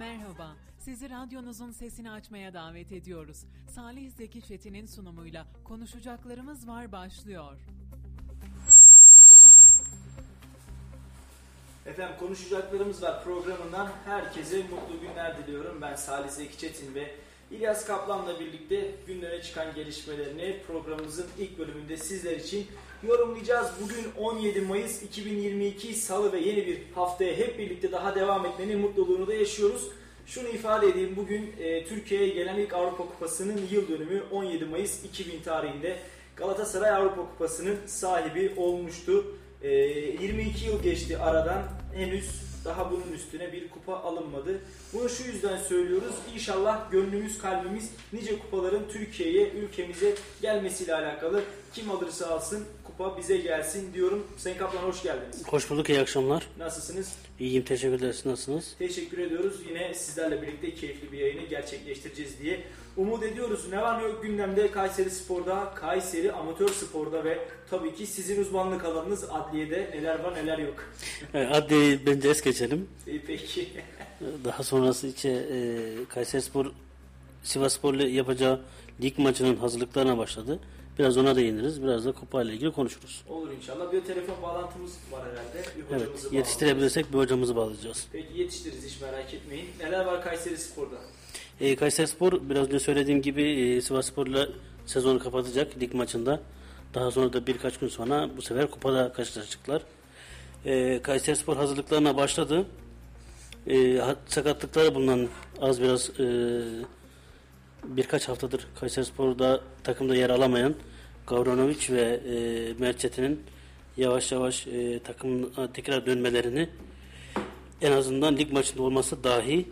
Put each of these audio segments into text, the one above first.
Merhaba, sizi radyonuzun sesini açmaya davet ediyoruz. Salih Zeki Çetin'in sunumuyla konuşacaklarımız var başlıyor. Efendim konuşacaklarımız var programından herkese mutlu günler diliyorum. Ben Salih Zeki Çetin ve İlyas Kaplan'la birlikte gündeme çıkan gelişmelerini programımızın ilk bölümünde sizler için yorumlayacağız. Bugün 17 Mayıs 2022 Salı ve yeni bir haftaya hep birlikte daha devam etmenin mutluluğunu da yaşıyoruz. Şunu ifade edeyim bugün e, Türkiye'ye gelen ilk Avrupa Kupası'nın yıl dönümü 17 Mayıs 2000 tarihinde Galatasaray Avrupa Kupası'nın sahibi olmuştu. E, 22 yıl geçti aradan henüz daha bunun üstüne bir kupa alınmadı. Bunu şu yüzden söylüyoruz. İnşallah gönlümüz, kalbimiz nice kupaların Türkiye'ye, ülkemize gelmesiyle alakalı. Kim alırsa alsın kupa bize gelsin diyorum. Sayın Kaplan hoş geldiniz. Hoş bulduk, iyi akşamlar. Nasılsınız? İyiyim, teşekkür ederiz. Nasılsınız? Teşekkür ediyoruz. Yine sizlerle birlikte keyifli bir yayını gerçekleştireceğiz diye umut ediyoruz. Ne var ne yok gündemde Kayseri Spor'da, Kayseri Amatör Spor'da ve tabii ki sizin uzmanlık alanınız adliyede neler var neler yok. Adliyeyi bence es geçelim. Peki. Daha sonrası içe e, Kayseri Spor Sivas Spor ile yapacağı lig maçının hazırlıklarına başladı. Biraz ona değiniriz. Biraz da kupa ile ilgili konuşuruz. Olur inşallah. Bir telefon bağlantımız var herhalde. Bir hocamızı Evet, yetiştirebilirsek bir hocamızı bağlayacağız. Peki yetiştiririz hiç merak etmeyin. Neler var Kayseri Spor'da? E, Kayseri Spor biraz önce söylediğim gibi e, Sivas Spor ile sezonu kapatacak lig maçında. Daha sonra da birkaç gün sonra bu sefer kupada karşılaşacaklar. E, Kayseri Spor hazırlıklarına başladı. E, sakatlıkları bulunan az biraz e, birkaç haftadır Kayseri Spor'da takımda yer alamayan Gavranovic ve e, Mert Çetin'in yavaş yavaş e, takımına tekrar dönmelerini en azından lig maçında olması dahi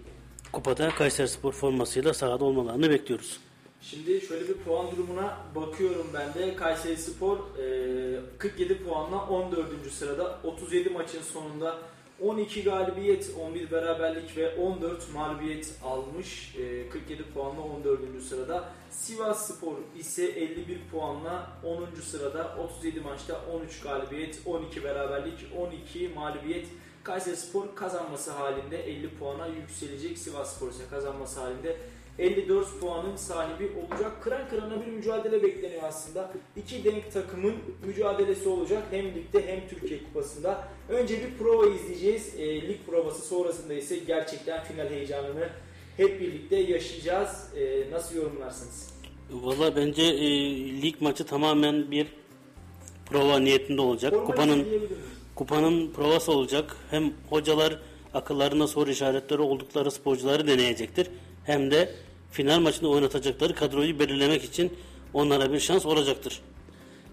kupada Kayseri Spor formasıyla sahada olmalarını bekliyoruz. Şimdi şöyle bir puan durumuna bakıyorum ben de. Kayseri Spor e, 47 puanla 14. sırada. 37 maçın sonunda 12 galibiyet, 11 beraberlik ve 14 mağlubiyet almış. E, 47 puanla 14. sırada. Sivas Spor ise 51 puanla 10. sırada. 37 maçta 13 galibiyet, 12 beraberlik, 12 mağlubiyet. Kayseri Spor kazanması halinde 50 puana yükselecek. Sivas Spor ise kazanması halinde 54 puanın sahibi olacak. Kıran kırana bir mücadele bekleniyor aslında. İki denk takımın mücadelesi olacak hem ligde hem Türkiye Kupası'nda. Önce bir prova izleyeceğiz. E, lig provası sonrasında ise gerçekten final heyecanını hep birlikte yaşayacağız. E, nasıl yorumlarsınız? Valla bence e, lig maçı tamamen bir prova niyetinde olacak. Formalize Kupanın kupanın provası olacak. Hem hocalar akıllarına soru işaretleri oldukları sporcuları deneyecektir. Hem de final maçında oynatacakları kadroyu belirlemek için onlara bir şans olacaktır.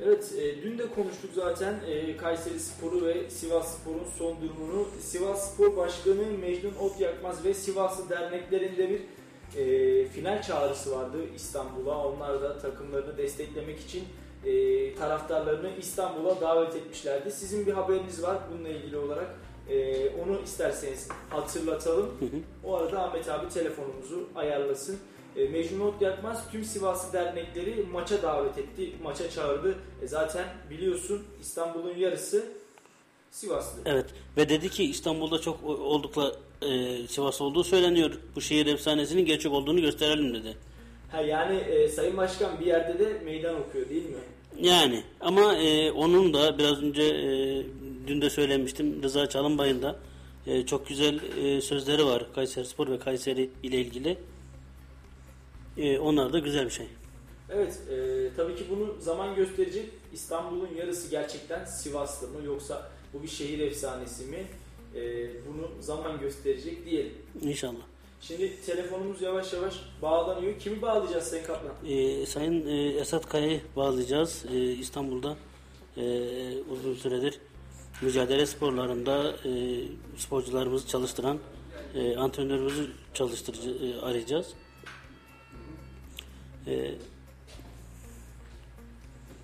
Evet, e, dün de konuştuk zaten e, Kayseri Sporu ve Sivas Spor'un son durumunu. Sivas Spor Başkanı Mecnun Ot Yakmaz ve Sivaslı derneklerinde bir e, final çağrısı vardı İstanbul'a. Onlar da takımlarını desteklemek için e, taraftarlarını İstanbul'a davet etmişlerdi. Sizin bir haberiniz var bununla ilgili olarak. E, onu isterseniz hatırlatalım. Hı hı. O arada Ahmet abi telefonumuzu ayarlasın. E, Mecnun Ot Yakmaz tüm Sivaslı dernekleri maça davet etti, maça çağırdı. E, zaten biliyorsun İstanbul'un yarısı Sivaslı. Evet ve dedi ki İstanbul'da çok oldukla e, Sivas olduğu söyleniyor. Bu şehir efsanesinin gerçek olduğunu gösterelim dedi. Ha yani e, Sayın Başkan bir yerde de meydan okuyor değil mi? Yani ama e, onun da biraz önce e, dün de söylemiştim Rıza Çalınbay'ın da e, çok güzel e, sözleri var Kayseri Spor ve Kayseri ile ilgili. E, onlar da güzel bir şey. Evet, e, tabii ki bunu zaman gösterecek. İstanbul'un yarısı gerçekten Sivaslı mı yoksa bu bir şehir efsanesi mi? E, bunu zaman gösterecek diyelim. İnşallah. Şimdi telefonumuz yavaş yavaş bağlanıyor. Kimi bağlayacağız Sayın Kaplan? E, Sayın e, Esat Kaya'yı bağlayacağız. E, İstanbul'da e, uzun süredir mücadele sporlarında e, sporcularımızı çalıştıran e, antrenörümüzü çalıştırıcı e, arayacağız. E,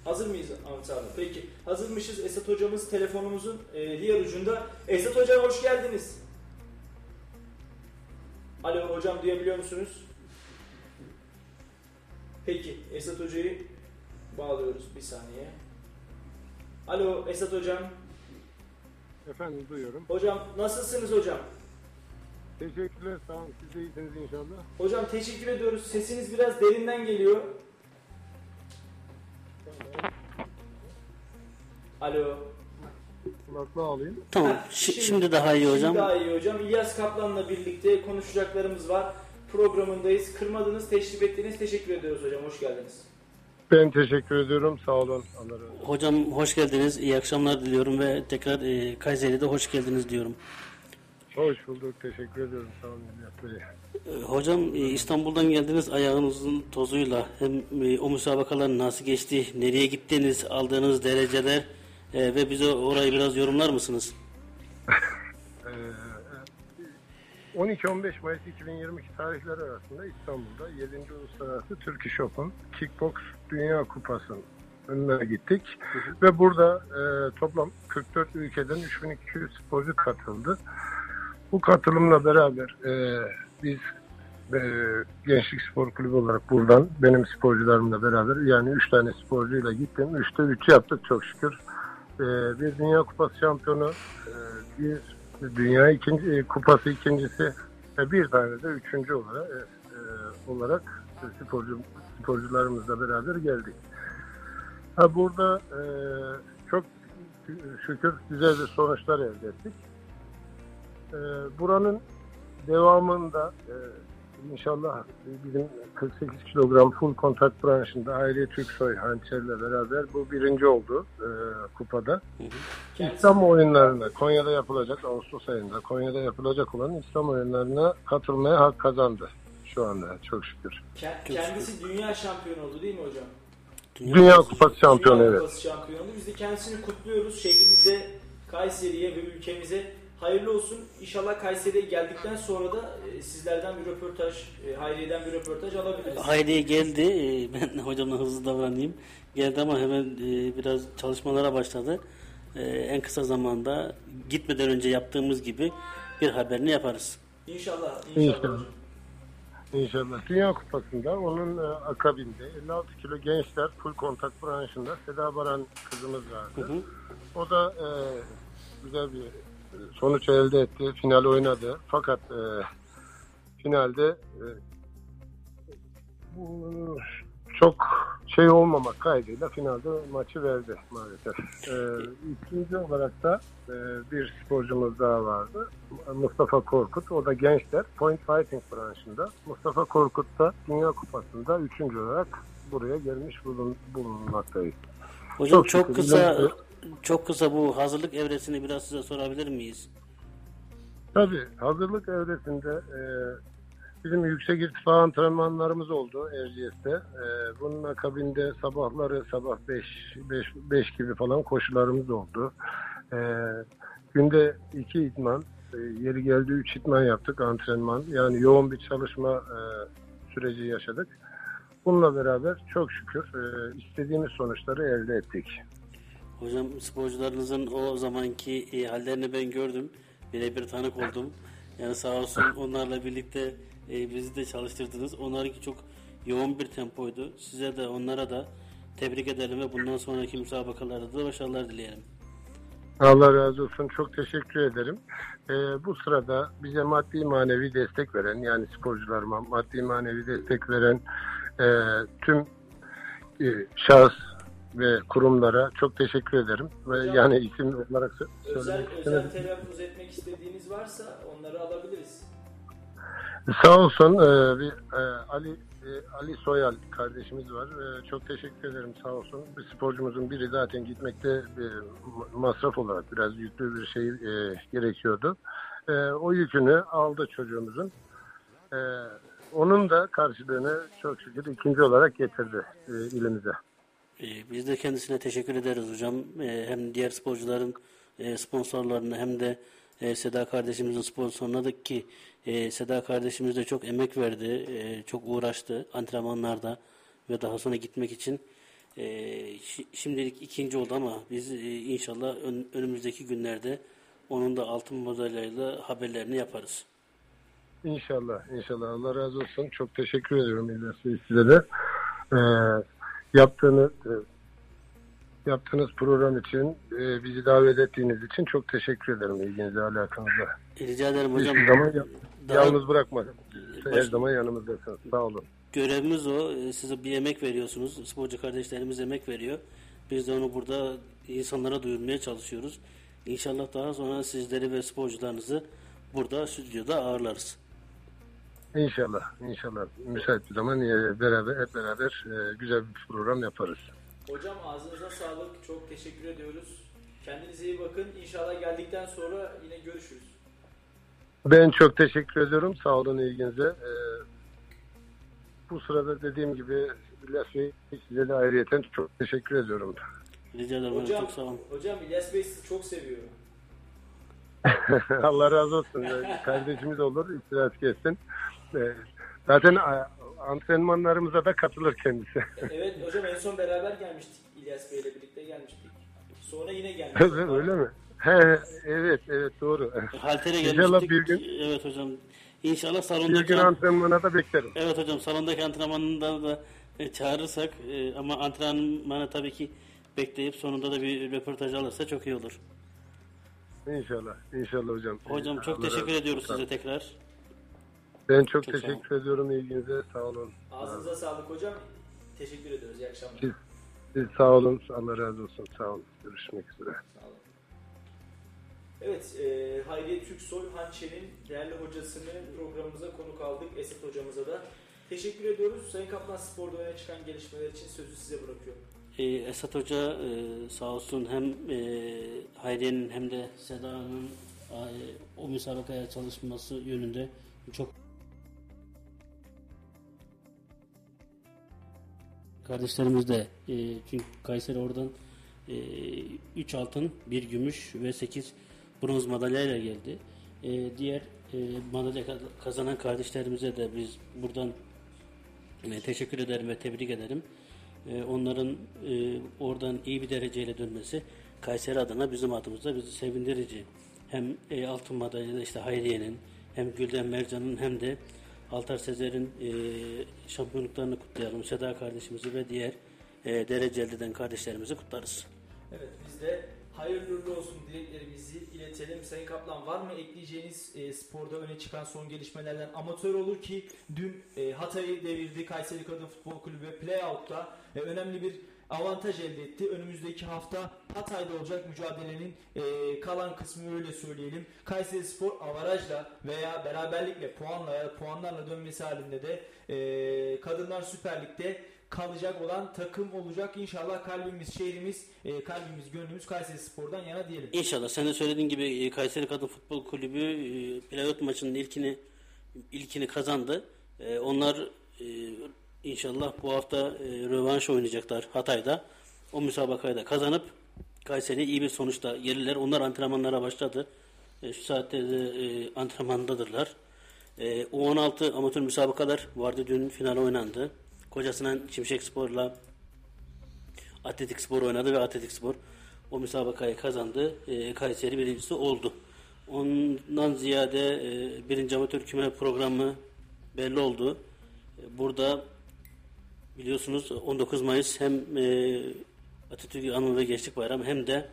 Hazır mıyız Ahmet abi? Peki. Hazırmışız. Esat hocamız telefonumuzun e, diğer ucunda. Esat hocam hoş geldiniz. Alo hocam duyabiliyor musunuz? Peki. Esat hocayı bağlıyoruz bir saniye. Alo Esat hocam. Efendim duyuyorum. Hocam nasılsınız hocam? Teşekkürler. Sağ olun. Siz de iyisiniz inşallah. Hocam teşekkür ediyoruz. Sesiniz biraz derinden geliyor. Alo. Kulaklığı alayım. Tamam. Şi- şimdi daha iyi hocam. Şimdi daha iyi hocam. İlyas Kaplan'la birlikte konuşacaklarımız var. Programındayız. Kırmadınız, teşrif ettiniz. Teşekkür ediyoruz hocam. Hoş geldiniz. Ben teşekkür ediyorum. Sağ olun. Allah razı olsun. Hocam hoş geldiniz. İyi akşamlar diliyorum ve tekrar e, Kayseri'de hoş geldiniz diyorum. Hoş bulduk. Teşekkür ediyorum. Sağ olun İlyas Bey. E, Hocam e, İstanbul'dan geldiniz ayağınızın tozuyla hem e, o müsabakalar nasıl geçti, nereye gittiniz, aldığınız dereceler e, ve bize orayı biraz yorumlar mısınız? Ee, 12-15 Mayıs 2022 tarihleri arasında İstanbul'da 7. Uluslararası Turkish Open Kickbox Dünya Kupası'nın önüne gittik. Ve burada e, toplam 44 ülkeden 3200 sporcu katıldı. Bu katılımla beraber e, biz e, Gençlik Spor Kulübü olarak buradan benim sporcularımla beraber yani 3 tane sporcuyla gittim. 3'te 3 yaptık çok şükür. E, bir Dünya Kupası şampiyonu, e, bir Dünya ikinci, e, Kupası ikincisi ve bir tane de üçüncü olarak e, e, olarak e, sporcu sporcularımızla beraber geldik. Ha burada e, çok şükür güzel bir sonuçlar elde ettik. E, buranın devamında e, inşallah bizim 48 kilogram full kontak branşında Aile Türksoy hançerle beraber bu birinci oldu e, kupada. İslam oyunlarına Konya'da yapılacak Ağustos ayında Konya'da yapılacak olan İslam oyunlarına katılmaya hak kazandı şu anda çok şükür. ke- kendisi dünya şampiyonu oldu değil mi hocam? Dünya Kupası şampiyonu Dünya evet. Kupası şampiyonu. Biz de kendisini kutluyoruz. Şehrimize, Kayseri'ye ve ülkemize hayırlı olsun. İnşallah Kayseri'ye geldikten sonra da e, sizlerden bir röportaj, e, Hayriye'den bir röportaj alabiliriz. Hayriye geldi. E, Ben hocamla hızlı davranayım. Geldi ama hemen biraz çalışmalara başladı. En kısa zamanda gitmeden önce yaptığımız gibi bir haberini yaparız. İnşallah. İnşallah. İnşallah. Dünya Kupası'nda onun akabinde 56 kilo gençler full kontak branşında Seda Baran kızımız Hı vardı. hı. O da e, güzel bir sonuç elde etti. Final oynadı. Fakat e, finalde e, çok şey olmamak kaydıyla finalde maçı verdi maalesef. E, ikinci olarak da e, bir sporcumuz daha vardı. Mustafa Korkut. O da gençler. Point Fighting branşında. Mustafa Korkut da Dünya Kupası'nda üçüncü olarak buraya gelmiş bulun, bulunmaktayız. Hocam Çok çok, kısa çok kısa bu hazırlık evresini biraz size sorabilir miyiz? Tabii hazırlık evresinde e, bizim yüksek irtifa antrenmanlarımız oldu Erciyes'te. E, bunun akabinde sabahları sabah 5, 5, 5 gibi falan koşularımız oldu. E, günde 2 idman, e, yeri geldi 3 idman yaptık antrenman. Yani yoğun bir çalışma e, süreci yaşadık. Bununla beraber çok şükür e, istediğimiz sonuçları elde ettik. Hocam sporcularınızın o zamanki e, hallerini ben gördüm. Birebir tanık oldum. Yani sağ olsun onlarla birlikte e, bizi de çalıştırdınız. Onlarınki çok yoğun bir tempoydu. Size de onlara da tebrik edelim ve bundan sonraki müsabakalarda da başarılar dileyelim. Allah razı olsun. Çok teşekkür ederim. Ee, bu sırada bize maddi manevi destek veren yani sporcularıma maddi manevi destek veren e, tüm e, şahıs ve kurumlara çok teşekkür ederim. Ve Hocam, yani isim olarak sö- Özel, söylemek özel istemedim. telaffuz etmek istediğiniz varsa onları alabiliriz. Sağ olsun e, bir, e, Ali e, Ali Soyal kardeşimiz var. E, çok teşekkür ederim sağ olsun. Bir sporcumuzun biri zaten gitmekte e, masraf olarak biraz yüklü bir şey e, gerekiyordu. E, o yükünü aldı çocuğumuzun. E, onun da karşılığını çok şükür ikinci olarak getirdi e, ilimize. E, biz de kendisine teşekkür ederiz hocam. E, hem diğer sporcuların e, sponsorlarına hem de e, Seda kardeşimizin sponsoruna da ki e, Seda kardeşimiz de çok emek verdi. e, çok uğraştı antrenmanlarda ve daha sonra gitmek için. E, şi- şimdilik ikinci oldu ama biz e, inşallah ön- önümüzdeki günlerde onun da altın madalyayla haberlerini yaparız. İnşallah, inşallah. Allah razı olsun. Çok teşekkür ediyorum İlyas Bey size de. Ee, yaptığınız e, yaptığınız program için, e, bizi davet ettiğiniz için çok teşekkür ederim ilginize, alakanıza. Rica ederim hocam. Hiçbir zaman yap- Daha- Yalnız bırakma. Her Baş- zaman yanımızdasın. Sağ olun. görevimiz o. E, Size bir emek veriyorsunuz. Sporcu kardeşlerimiz emek veriyor. Biz de onu burada insanlara duyurmaya çalışıyoruz. İnşallah daha sonra sizleri ve sporcularınızı burada stüdyoda ağırlarız. İnşallah. İnşallah. Müsait bir zaman e, beraber hep beraber e, güzel bir program yaparız. Hocam ağzınıza sağlık. Çok teşekkür ediyoruz. Kendinize iyi bakın. İnşallah geldikten sonra yine görüşürüz. Ben çok teşekkür ediyorum. Sağ olun ilginize. Bu sırada dediğim gibi İlyas Bey size de ayrıyeten çok teşekkür ediyorum. Rica ederim. hocam, Çok sağ olun. hocam İlyas Bey sizi çok seviyor. Allah razı olsun. Kardeşimiz olur. istirahat kessin. E, zaten e, antrenmanlarımıza da katılır kendisi. Evet hocam en son beraber gelmiştik. İlyas Bey ile birlikte gelmiştik. Sonra yine gelmiştik. Öyle mi? He, evet, evet doğru. Haltere İnşallah gelmiştik. bir gün- Evet hocam. İnşallah Bir salondaki gün antrenmana da beklerim. Evet hocam salondaki antrenmanında da e, çağırırsak e, ama antrenmanı tabii ki bekleyip sonunda da bir röportaj alırsa çok iyi olur. İnşallah, inşallah hocam. Hocam çok Allah teşekkür ediyoruz size tekrar. Ben çok, Çok sağ teşekkür ediyorum ilginize. Sağ olun. Ağzınıza sağlık hocam. Teşekkür ediyoruz. İyi akşamlar. Siz, siz sağ olun. Allah razı olsun. Sağ olun. Görüşmek üzere. Sağ olun. Evet, e, Hayriye Türksoy Hançer'in değerli hocasını programımıza konuk aldık. Esat hocamıza da. Teşekkür ediyoruz. Sayın Kaplan Spor'da öne çıkan gelişmeler için sözü size bırakıyorum. E, Esat Hoca e, sağ olsun hem e, Hayriye'nin hem de Seda'nın e, o müsabakaya çalışması yönünde çok kardeşlerimiz de e, çünkü Kayseri oradan 3 altın, 1 gümüş ve 8 bronz madalyayla geldi. E, diğer e, madalya kazanan kardeşlerimize de biz buradan e, teşekkür ederim ve tebrik ederim. E, onların e, oradan iyi bir dereceyle dönmesi Kayseri adına bizim adımıza bizi sevindirici. Hem e, altın madalyada işte Hayriye'nin hem Gülden Mercan'ın hem de Altar Sezer'in e, şampiyonluklarını kutlayalım. Seda kardeşimizi ve diğer e, derece eden kardeşlerimizi kutlarız. Evet, biz de hayırlı olsun dileklerimizi iletelim. Sayın Kaplan var mı ekleyeceğiniz e, sporda öne çıkan son gelişmelerden? Amatör olur ki dün e, Hatay'ı devirdi Kayseri Kadın Futbol Kulübü playout'ta e, önemli bir avantaj elde etti. Önümüzdeki hafta Hatay'da olacak mücadelenin e, kalan kısmı öyle söyleyelim. Kayseri Spor avarajla veya beraberlikle puanla ya puanlarla dönmesi halinde de e, Kadınlar Süper Lig'de kalacak olan takım olacak. İnşallah kalbimiz, şehrimiz, e, kalbimiz, gönlümüz Kayseri Spor'dan yana diyelim. İnşallah sen de söylediğin gibi e, Kayseri Kadın Futbol Kulübü e, playout maçının ilkini ilkini kazandı. E, Onlar e, inşallah bu hafta e, rövanş oynayacaklar Hatay'da. O müsabakayı da kazanıp Kayseri'ye iyi bir sonuçla gelirler. Onlar antrenmanlara başladı. E, Şu saatte de e, antrenmandadırlar. E, U16 amatör müsabakalar vardı. Dün final oynandı. Kocasinan Şimşek Spor'la Atletik Spor oynadı ve Atletik Spor o müsabakayı kazandı. E, Kayseri birincisi oldu. Ondan ziyade e, birinci amatör küme programı belli oldu. E, burada biliyorsunuz 19 Mayıs hem e, Atatürk ve Gençlik Bayramı hem de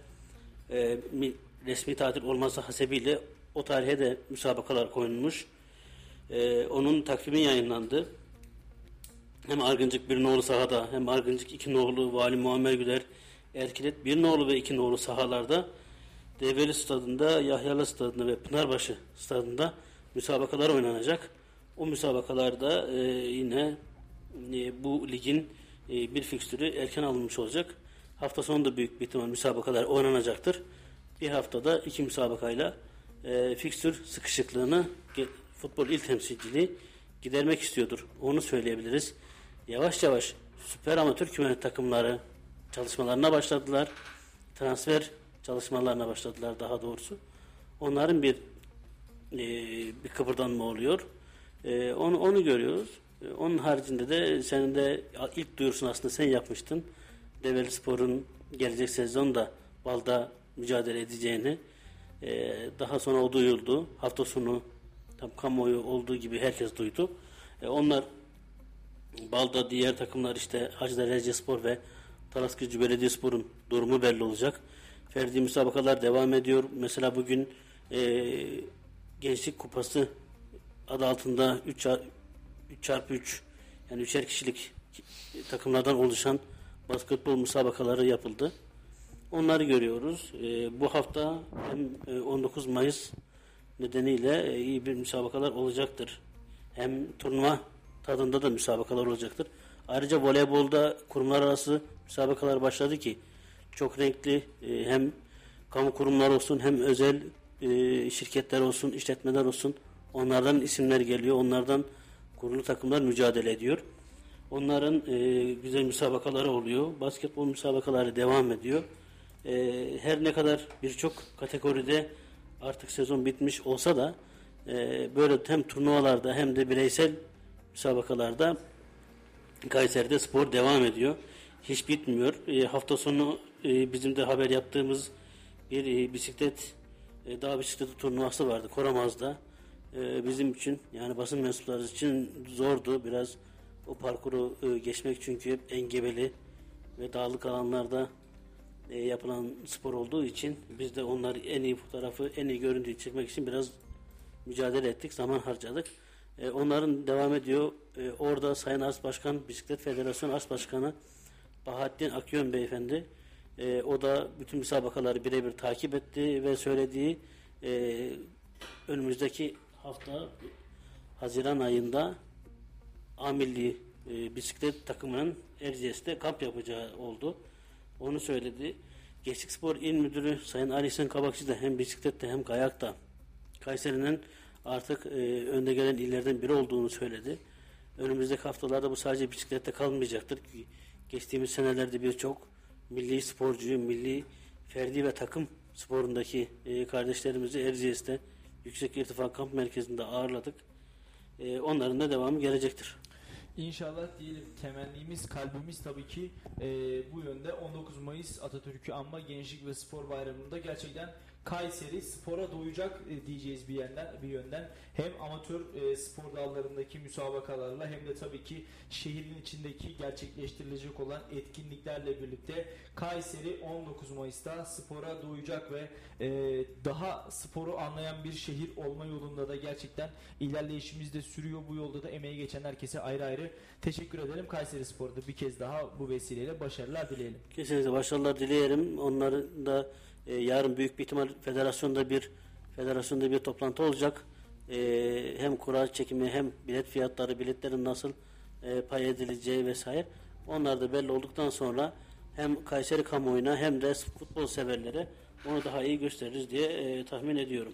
e, mi- resmi tatil olması hasebiyle o tarihe de müsabakalar koyulmuş. E, onun takvimi yayınlandı. Hem Argıncık bir nolu sahada hem Argıncık iki nolu Vali Muammer Güler Erkilet bir nolu ve iki nolu sahalarda Develi stadında, Yahyalı stadında ve Pınarbaşı stadında müsabakalar oynanacak. O müsabakalarda e, yine e, bu ligin e, bir fikstürü erken alınmış olacak. Hafta sonunda büyük bir ihtimal müsabakalar oynanacaktır. Bir haftada iki müsabakayla e, fikstür sıkışıklığını futbol il temsilciliği gidermek istiyordur. Onu söyleyebiliriz. Yavaş yavaş süper amatör küme takımları çalışmalarına başladılar. Transfer çalışmalarına başladılar daha doğrusu. Onların bir e, bir kıpırdanma oluyor. E, onu onu görüyoruz. E, onun haricinde de senin de ilk duyurusunu aslında sen yapmıştın. Develi Spor'un gelecek sezonda Balda mücadele edeceğini e, daha sonra o duyuldu. Hafta sonu tam kamuoyu olduğu gibi herkes duydu. E, onlar Balda diğer takımlar işte Hacılar Recespor ve Talas Gücü Belediyespor'un durumu belli olacak. Ferdi müsabakalar devam ediyor. Mesela bugün e, Gençlik Kupası adı altında 3 çarpı 3 yani üçer kişilik takımlardan oluşan basketbol müsabakaları yapıldı. Onları görüyoruz. E, bu hafta hem e, 19 Mayıs nedeniyle e, iyi bir müsabakalar olacaktır. Hem turnuva tadında da müsabakalar olacaktır. Ayrıca voleybolda kurumlar arası müsabakalar başladı ki çok renkli e, hem kamu kurumlar olsun hem özel e, şirketler olsun, işletmeler olsun onlardan isimler geliyor. Onlardan kurulu takımlar mücadele ediyor. Onların e, güzel müsabakaları oluyor. Basketbol müsabakaları devam ediyor. E, her ne kadar birçok kategoride artık sezon bitmiş olsa da e, böyle hem turnuvalarda hem de bireysel müsabakalarda Kayseri'de spor devam ediyor. Hiç bitmiyor. E, hafta sonu e, bizim de haber yaptığımız bir e, bisiklet e, dağ bisikleti turnuvası vardı Koramaz'da. E, bizim için yani basın mensupları için zordu. Biraz o parkuru e, geçmek çünkü hep engebeli ve dağlık alanlarda e, yapılan spor olduğu için biz de onları en iyi fotoğrafı, en iyi görüntüyü çekmek için biraz mücadele ettik, zaman harcadık. E, onların devam ediyor. Orada Sayın As Başkan, Bisiklet Federasyonu As Başkanı Bahattin Akyön Beyefendi o da bütün müsabakaları birebir takip etti ve söylediği önümüzdeki hafta Haziran ayında A Milli e, bisiklet takımının Erciyes'te kamp yapacağı oldu. Onu söyledi. Gençlik Spor İl Müdürü Sayın Ali Sen Kabakçı da hem bisiklette hem kayakta Kayseri'nin artık e, önde gelen illerden biri olduğunu söyledi. Önümüzdeki haftalarda bu sadece bisiklette kalmayacaktır. Geçtiğimiz senelerde birçok milli sporcuyu, milli ferdi ve takım sporundaki e, kardeşlerimizi Erciyes'te Yüksek İrtifa Kamp Merkezi'nde ağırladık. E, onların da devamı gelecektir. İnşallah diyelim temennimiz, kalbimiz tabii ki e, bu yönde 19 Mayıs Atatürk'ü anma Gençlik ve Spor Bayramı'nda gerçekten Kayseri spora doyacak e, diyeceğiz bir yönden bir yönden hem amatör e, spor dallarındaki müsabakalarla hem de tabii ki şehrin içindeki gerçekleştirilecek olan etkinliklerle birlikte Kayseri 19 Mayıs'ta spora doyacak ve e, daha sporu anlayan bir şehir olma yolunda da gerçekten ilerleyişimiz de sürüyor. Bu yolda da emeği geçen herkese ayrı ayrı teşekkür edelim. Kayseri Spor'da bir kez daha bu vesileyle başarılar dileyelim. Kesinlikle başarılar dileyelim. Onların da e, yarın büyük bir ihtimal federasyonda bir federasyonda bir toplantı olacak. E, hem kura çekimi hem bilet fiyatları, biletlerin nasıl e, pay edileceği vesaire. Onlar da belli olduktan sonra hem Kayseri kamuoyuna hem de futbol severlere onu daha iyi gösteririz diye e, tahmin ediyorum.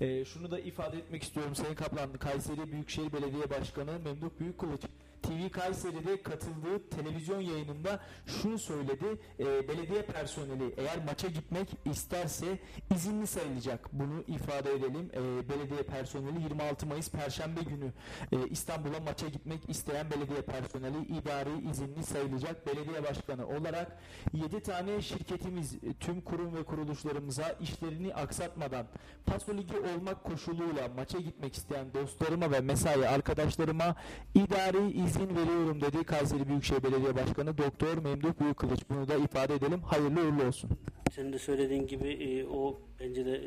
E, şunu da ifade etmek istiyorum Sayın Kaplan, Kayseri Büyükşehir Belediye Başkanı Memduh Büyükkılıç TV Kayseri'de katıldığı televizyon yayınında şunu söyledi. E, belediye personeli eğer maça gitmek isterse izinli sayılacak. Bunu ifade edelim. E, belediye personeli 26 Mayıs Perşembe günü e, İstanbul'a maça gitmek isteyen belediye personeli idari izinli sayılacak. Belediye başkanı olarak 7 tane şirketimiz e, tüm kurum ve kuruluşlarımıza işlerini aksatmadan Paso Ligi olmak koşuluyla maça gitmek isteyen dostlarıma ve mesai arkadaşlarıma idari izin izin veriyorum dedi Kayseri Büyükşehir Belediye Başkanı Doktor Memduh Büyükkılıç. Bunu da ifade edelim. Hayırlı uğurlu olsun. Senin de söylediğin gibi e, o bence de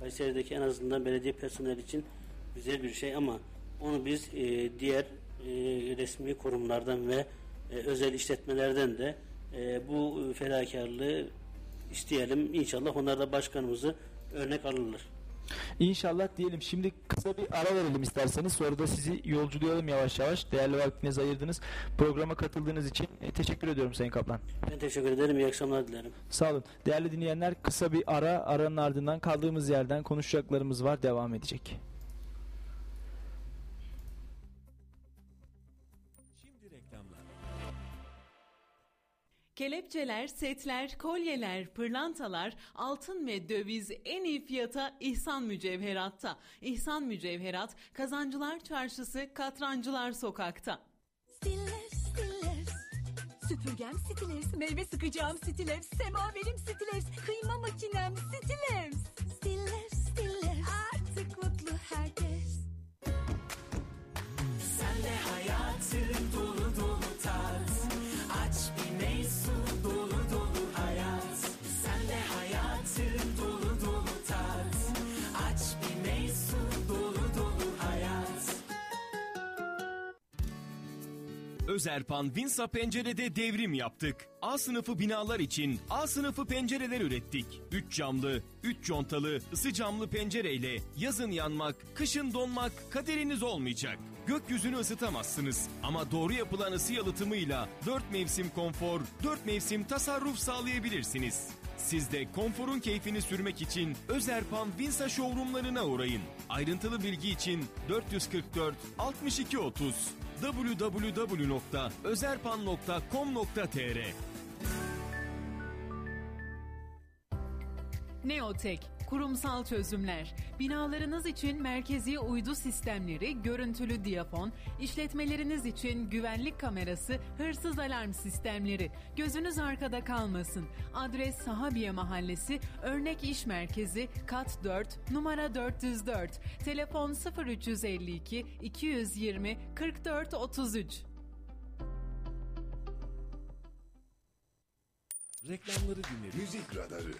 Kayseri'deki en azından belediye personeli için güzel bir şey ama onu biz e, diğer e, resmi kurumlardan ve özel işletmelerden de bu fedakarlığı isteyelim. İnşallah onlar da başkanımızı örnek alırlar. İnşallah diyelim. Şimdi kısa bir ara verelim isterseniz. Sonra da sizi yolculayalım yavaş yavaş. Değerli vaktinizi ayırdınız. Programa katıldığınız için e, teşekkür ediyorum Sayın Kaplan. Ben teşekkür ederim. İyi akşamlar dilerim. Sağ olun. Değerli dinleyenler kısa bir ara. Aranın ardından kaldığımız yerden konuşacaklarımız var. Devam edecek. Kelepçeler, setler, kolyeler, pırlantalar, altın ve döviz en iyi fiyata İhsan Mücevherat'ta. İhsan Mücevherat, Kazancılar Çarşısı, Katrancılar Sokak'ta. Stiller, Stiller. Süpürgem Stillers, meyve sıkacağım Stillers, semaverim Stillers, kıyma makinem Stillers. Stillers, Stillers. Artık mutlu herkes. Sen de hayatı Özerpan Vinsa Pencere'de devrim yaptık. A sınıfı binalar için A sınıfı pencereler ürettik. 3 camlı, 3 contalı, ısı camlı pencereyle yazın yanmak, kışın donmak kaderiniz olmayacak. Gökyüzünü ısıtamazsınız ama doğru yapılan ısı yalıtımıyla 4 mevsim konfor, 4 mevsim tasarruf sağlayabilirsiniz. Siz de konforun keyfini sürmek için Özerpan Vinsa showroomlarına uğrayın. Ayrıntılı bilgi için 444 62 30 www.özerpan.com.tr Neotek, kurumsal çözümler. Binalarınız için merkezi uydu sistemleri, görüntülü diyafon, işletmeleriniz için güvenlik kamerası, hırsız alarm sistemleri. Gözünüz arkada kalmasın. Adres Sahabiye Mahallesi, Örnek İş Merkezi, kat 4, numara 404. Telefon 0352 220 44 33. Reklamları dinledik. Müzik Radarı.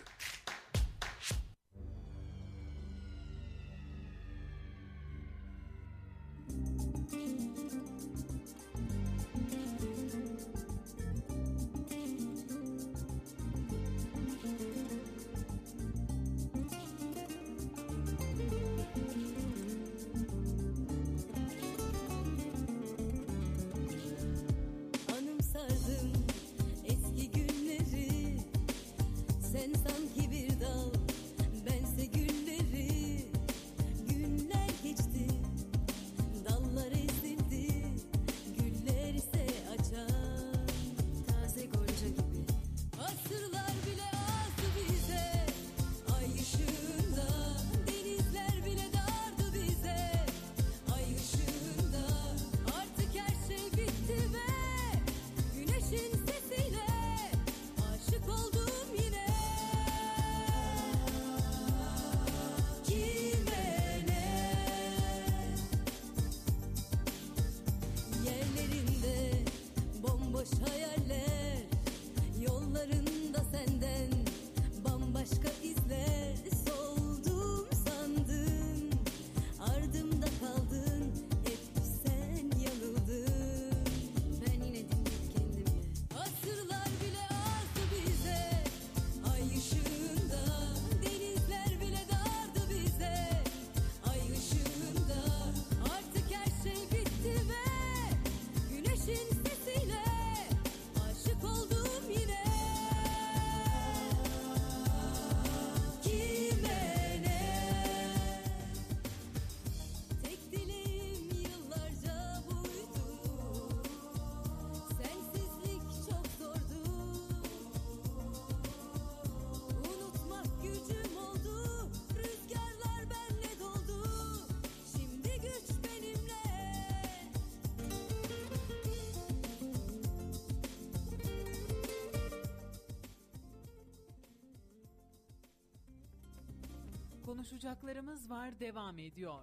Konuşacaklarımız var devam ediyor.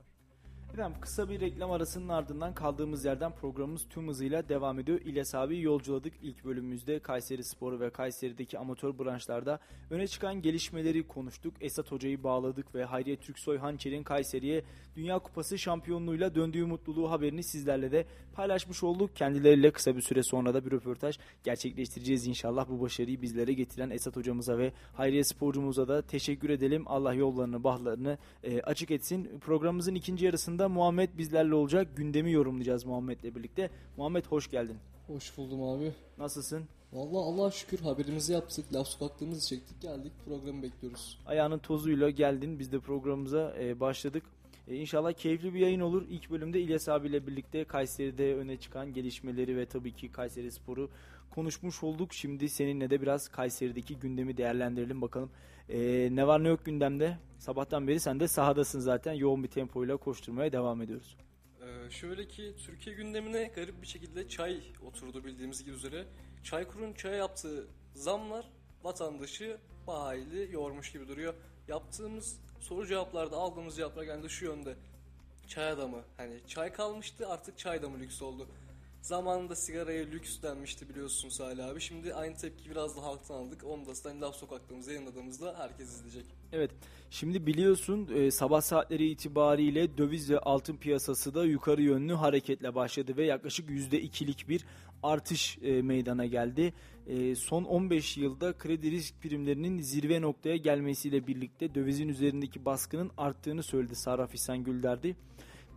Efendim kısa bir reklam arasının ardından kaldığımız yerden programımız tüm hızıyla devam ediyor. İlyas abi yolculadık ilk bölümümüzde Kayseri Sporu ve Kayseri'deki amatör branşlarda öne çıkan gelişmeleri konuştuk. Esat Hoca'yı bağladık ve Hayriye Türksoy Hançer'in Kayseri'ye Dünya Kupası şampiyonluğuyla döndüğü mutluluğu haberini sizlerle de paylaşmış olduk. Kendileriyle kısa bir süre sonra da bir röportaj gerçekleştireceğiz inşallah. Bu başarıyı bizlere getiren Esat Hocamıza ve Hayriye Sporcumuza da teşekkür edelim. Allah yollarını, bahtlarını e, açık etsin. Programımızın ikinci yarısında Muhammed bizlerle olacak. Gündemi yorumlayacağız Muhammed'le birlikte. Muhammed hoş geldin. Hoş buldum abi. Nasılsın? Vallahi Allah'a şükür haberimizi yaptık. Laf sokaklığımızı çektik geldik. Programı bekliyoruz. Ayağının tozuyla geldin. Biz de programımıza e, başladık. E, inşallah keyifli bir yayın olur. İlk bölümde İlyas abiyle birlikte Kayseri'de öne çıkan gelişmeleri ve tabii ki Kayseri Spor'u konuşmuş olduk. Şimdi seninle de biraz Kayseri'deki gündemi değerlendirelim bakalım. E, ne var ne yok gündemde? Sabahtan beri sen de sahadasın zaten. Yoğun bir tempoyla koşturmaya devam ediyoruz. Ee, şöyle ki Türkiye gündemine garip bir şekilde çay oturdu bildiğimiz gibi üzere. Çaykur'un çaya yaptığı zamlar vatandaşı bahayli yormuş gibi duruyor. Yaptığımız soru cevaplarda aldığımız cevaplar genelde şu yönde. Çay adamı hani çay kalmıştı artık çay adamı lüks oldu. Zamanında sigaraya lüks denmişti biliyorsunuz Salih abi. Şimdi aynı tepki biraz da halktan aldık. Onu da Stand Laf Sokaklarımızda yayınladığımızda herkes izleyecek. Evet. Şimdi biliyorsun e, sabah saatleri itibariyle döviz ve altın piyasası da yukarı yönlü hareketle başladı ve yaklaşık %2'lik bir artış e, meydana geldi. E, son 15 yılda kredi risk primlerinin zirve noktaya gelmesiyle birlikte dövizin üzerindeki baskının arttığını söyledi Sarraf İhsan Gülderdi.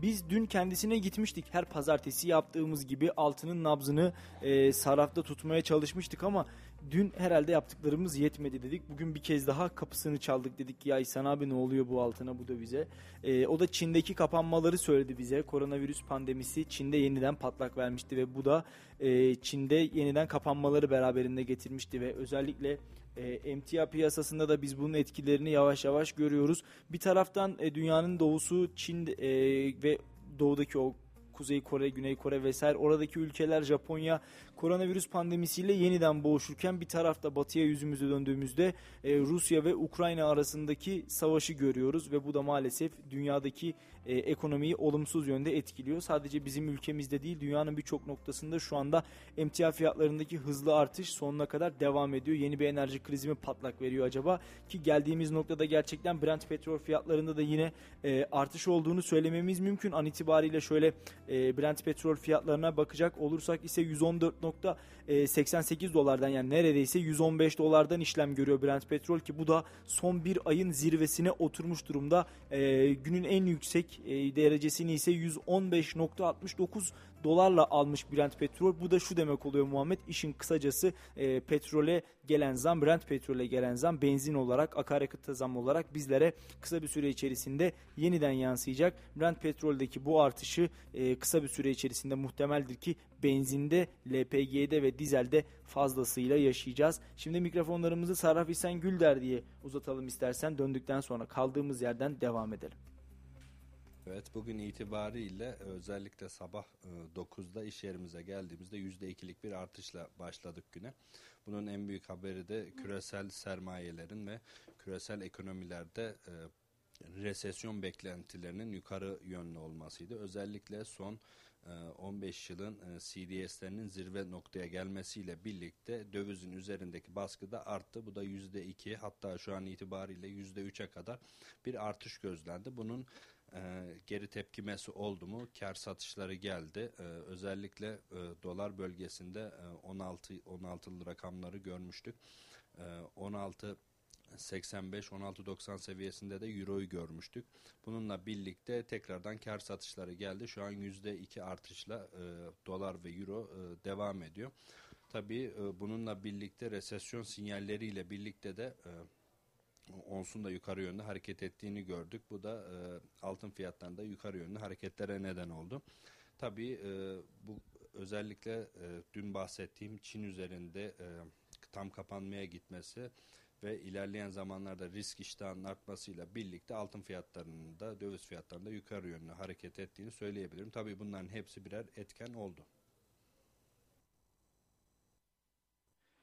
Biz dün kendisine gitmiştik. Her pazartesi yaptığımız gibi altının nabzını e, sarrafta tutmaya çalışmıştık ama dün herhalde yaptıklarımız yetmedi dedik. Bugün bir kez daha kapısını çaldık dedik ya İhsan abi ne oluyor bu altına bu dövize. E, o da Çin'deki kapanmaları söyledi bize. Koronavirüs pandemisi Çin'de yeniden patlak vermişti ve bu da e, Çin'de yeniden kapanmaları beraberinde getirmişti ve özellikle e, emtia piyasasında da biz bunun etkilerini yavaş yavaş görüyoruz. Bir taraftan e, dünyanın doğusu Çin e, ve doğudaki o Kuzey Kore, Güney Kore vesaire oradaki ülkeler Japonya koronavirüs pandemisiyle yeniden boğuşurken bir tarafta batıya yüzümüzü döndüğümüzde e, Rusya ve Ukrayna arasındaki savaşı görüyoruz ve bu da maalesef dünyadaki e, ekonomiyi olumsuz yönde etkiliyor. Sadece bizim ülkemizde değil dünyanın birçok noktasında şu anda emtia fiyatlarındaki hızlı artış sonuna kadar devam ediyor. Yeni bir enerji krizi mi patlak veriyor acaba? Ki geldiğimiz noktada gerçekten Brent petrol fiyatlarında da yine e, artış olduğunu söylememiz mümkün. An itibariyle şöyle e, Brent petrol fiyatlarına bakacak olursak ise nokta 114.88 dolardan yani neredeyse 115 dolardan işlem görüyor Brent petrol ki bu da son bir ayın zirvesine oturmuş durumda. E, günün en yüksek e, derecesini ise 115.69 dolarla almış Brent petrol. Bu da şu demek oluyor Muhammed. İşin kısacası e, petrole gelen zam, Brent petrole gelen zam benzin olarak, akaryakıta zam olarak bizlere kısa bir süre içerisinde yeniden yansıyacak. Brent petroldeki bu artışı e, kısa bir süre içerisinde muhtemeldir ki benzinde, LPG'de ve dizelde fazlasıyla yaşayacağız. Şimdi mikrofonlarımızı Sarraf İhsan Gülder diye uzatalım istersen döndükten sonra kaldığımız yerden devam edelim. Evet bugün itibariyle özellikle sabah e, 9'da iş yerimize geldiğimizde %2'lik bir artışla başladık güne. Bunun en büyük haberi de küresel sermayelerin ve küresel ekonomilerde e, resesyon beklentilerinin yukarı yönlü olmasıydı. Özellikle son e, 15 yılın e, CDS'lerinin zirve noktaya gelmesiyle birlikte dövizin üzerindeki baskı da arttı. Bu da %2 hatta şu an itibariyle %3'e kadar bir artış gözlendi. Bunun e, geri tepkimesi oldu mu? Kar satışları geldi. E, özellikle dolar bölgesinde e, 16 16'lı rakamları görmüştük. E, 16 85-16.90 seviyesinde de Euro'yu görmüştük. Bununla birlikte tekrardan kar satışları geldi. Şu an %2 artışla e, dolar ve Euro e, devam ediyor. Tabii e, bununla birlikte resesyon sinyalleriyle birlikte de e, onsun da yukarı yönde hareket ettiğini gördük. Bu da e, altın fiyatlarında yukarı yönlü hareketlere neden oldu. Tabii e, bu özellikle e, dün bahsettiğim Çin üzerinde e, tam kapanmaya gitmesi ve ilerleyen zamanlarda risk iştahının artmasıyla birlikte altın fiyatlarının da döviz fiyatlarında yukarı yönlü hareket ettiğini söyleyebilirim. Tabii bunların hepsi birer etken oldu.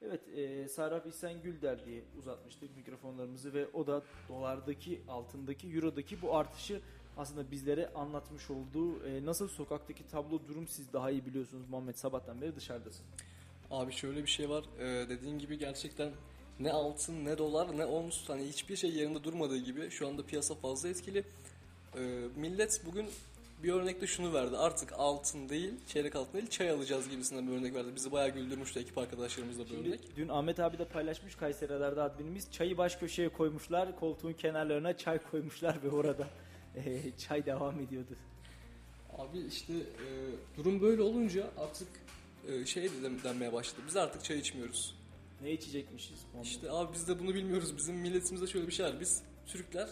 Evet, e, Sarraf İhsan Gülder diye uzatmıştık mikrofonlarımızı ve o da dolardaki, altındaki, eurodaki bu artışı aslında bizlere anlatmış olduğu e, nasıl sokaktaki tablo durum siz daha iyi biliyorsunuz Muhammed sabahtan beri dışarıdasın. Abi şöyle bir şey var. Ee, dediğin gibi gerçekten ne altın ne dolar ne ons hani hiçbir şey yerinde durmadığı gibi şu anda piyasa fazla etkili. Ee, millet bugün bir örnekte şunu verdi. Artık altın değil, çeyrek altın değil, çay alacağız gibisinden bir örnek verdi. Bizi bayağı güldürmüştü ekip arkadaşlarımızla bu örnek. dün Ahmet abi de paylaşmış Kayseri Radar'da adminimiz çayı baş köşeye koymuşlar, koltuğun kenarlarına çay koymuşlar ve orada e, çay devam ediyordu. Abi işte e, durum böyle olunca artık e, şey de denmeye başladı. Biz artık çay içmiyoruz. Ne içecekmişiz? Muhammed? İşte abi biz de bunu bilmiyoruz. Bizim milletimizde şöyle bir şey var. Biz Türkler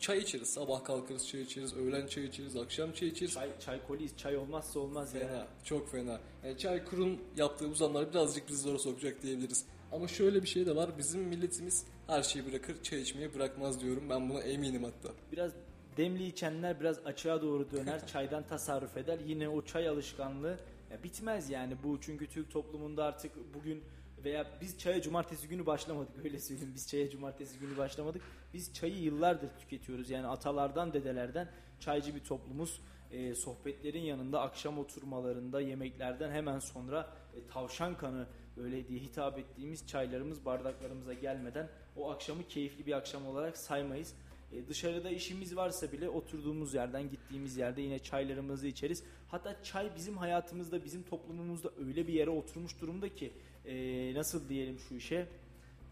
çay içeriz. Sabah kalkarız çay içeriz, öğlen çay içeriz, akşam çay içeriz. Çay, çay koliyiz, çay olmazsa olmaz ya. Fena, çok fena. Yani Çaykur'un yaptığı bu zamlar birazcık bizi zora sokacak diyebiliriz. Ama şöyle bir şey de var. Bizim milletimiz her şeyi bırakır, çay içmeyi bırakmaz diyorum. Ben buna eminim hatta. Biraz demli içenler biraz açığa doğru döner, çaydan tasarruf eder. Yine o çay alışkanlığı ya bitmez yani bu çünkü Türk toplumunda artık bugün veya biz çaya cumartesi günü başlamadık öyle söyleyeyim. Biz çaya cumartesi günü başlamadık. Biz çayı yıllardır tüketiyoruz. Yani atalardan, dedelerden çaycı bir toplumuz. e, sohbetlerin yanında akşam oturmalarında yemeklerden hemen sonra e, tavşan kanı öyle diye hitap ettiğimiz çaylarımız bardaklarımıza gelmeden o akşamı keyifli bir akşam olarak saymayız. E, dışarıda işimiz varsa bile oturduğumuz yerden gittiğimiz yerde yine çaylarımızı içeriz. Hatta çay bizim hayatımızda bizim toplumumuzda öyle bir yere oturmuş durumda ki e, nasıl diyelim şu işe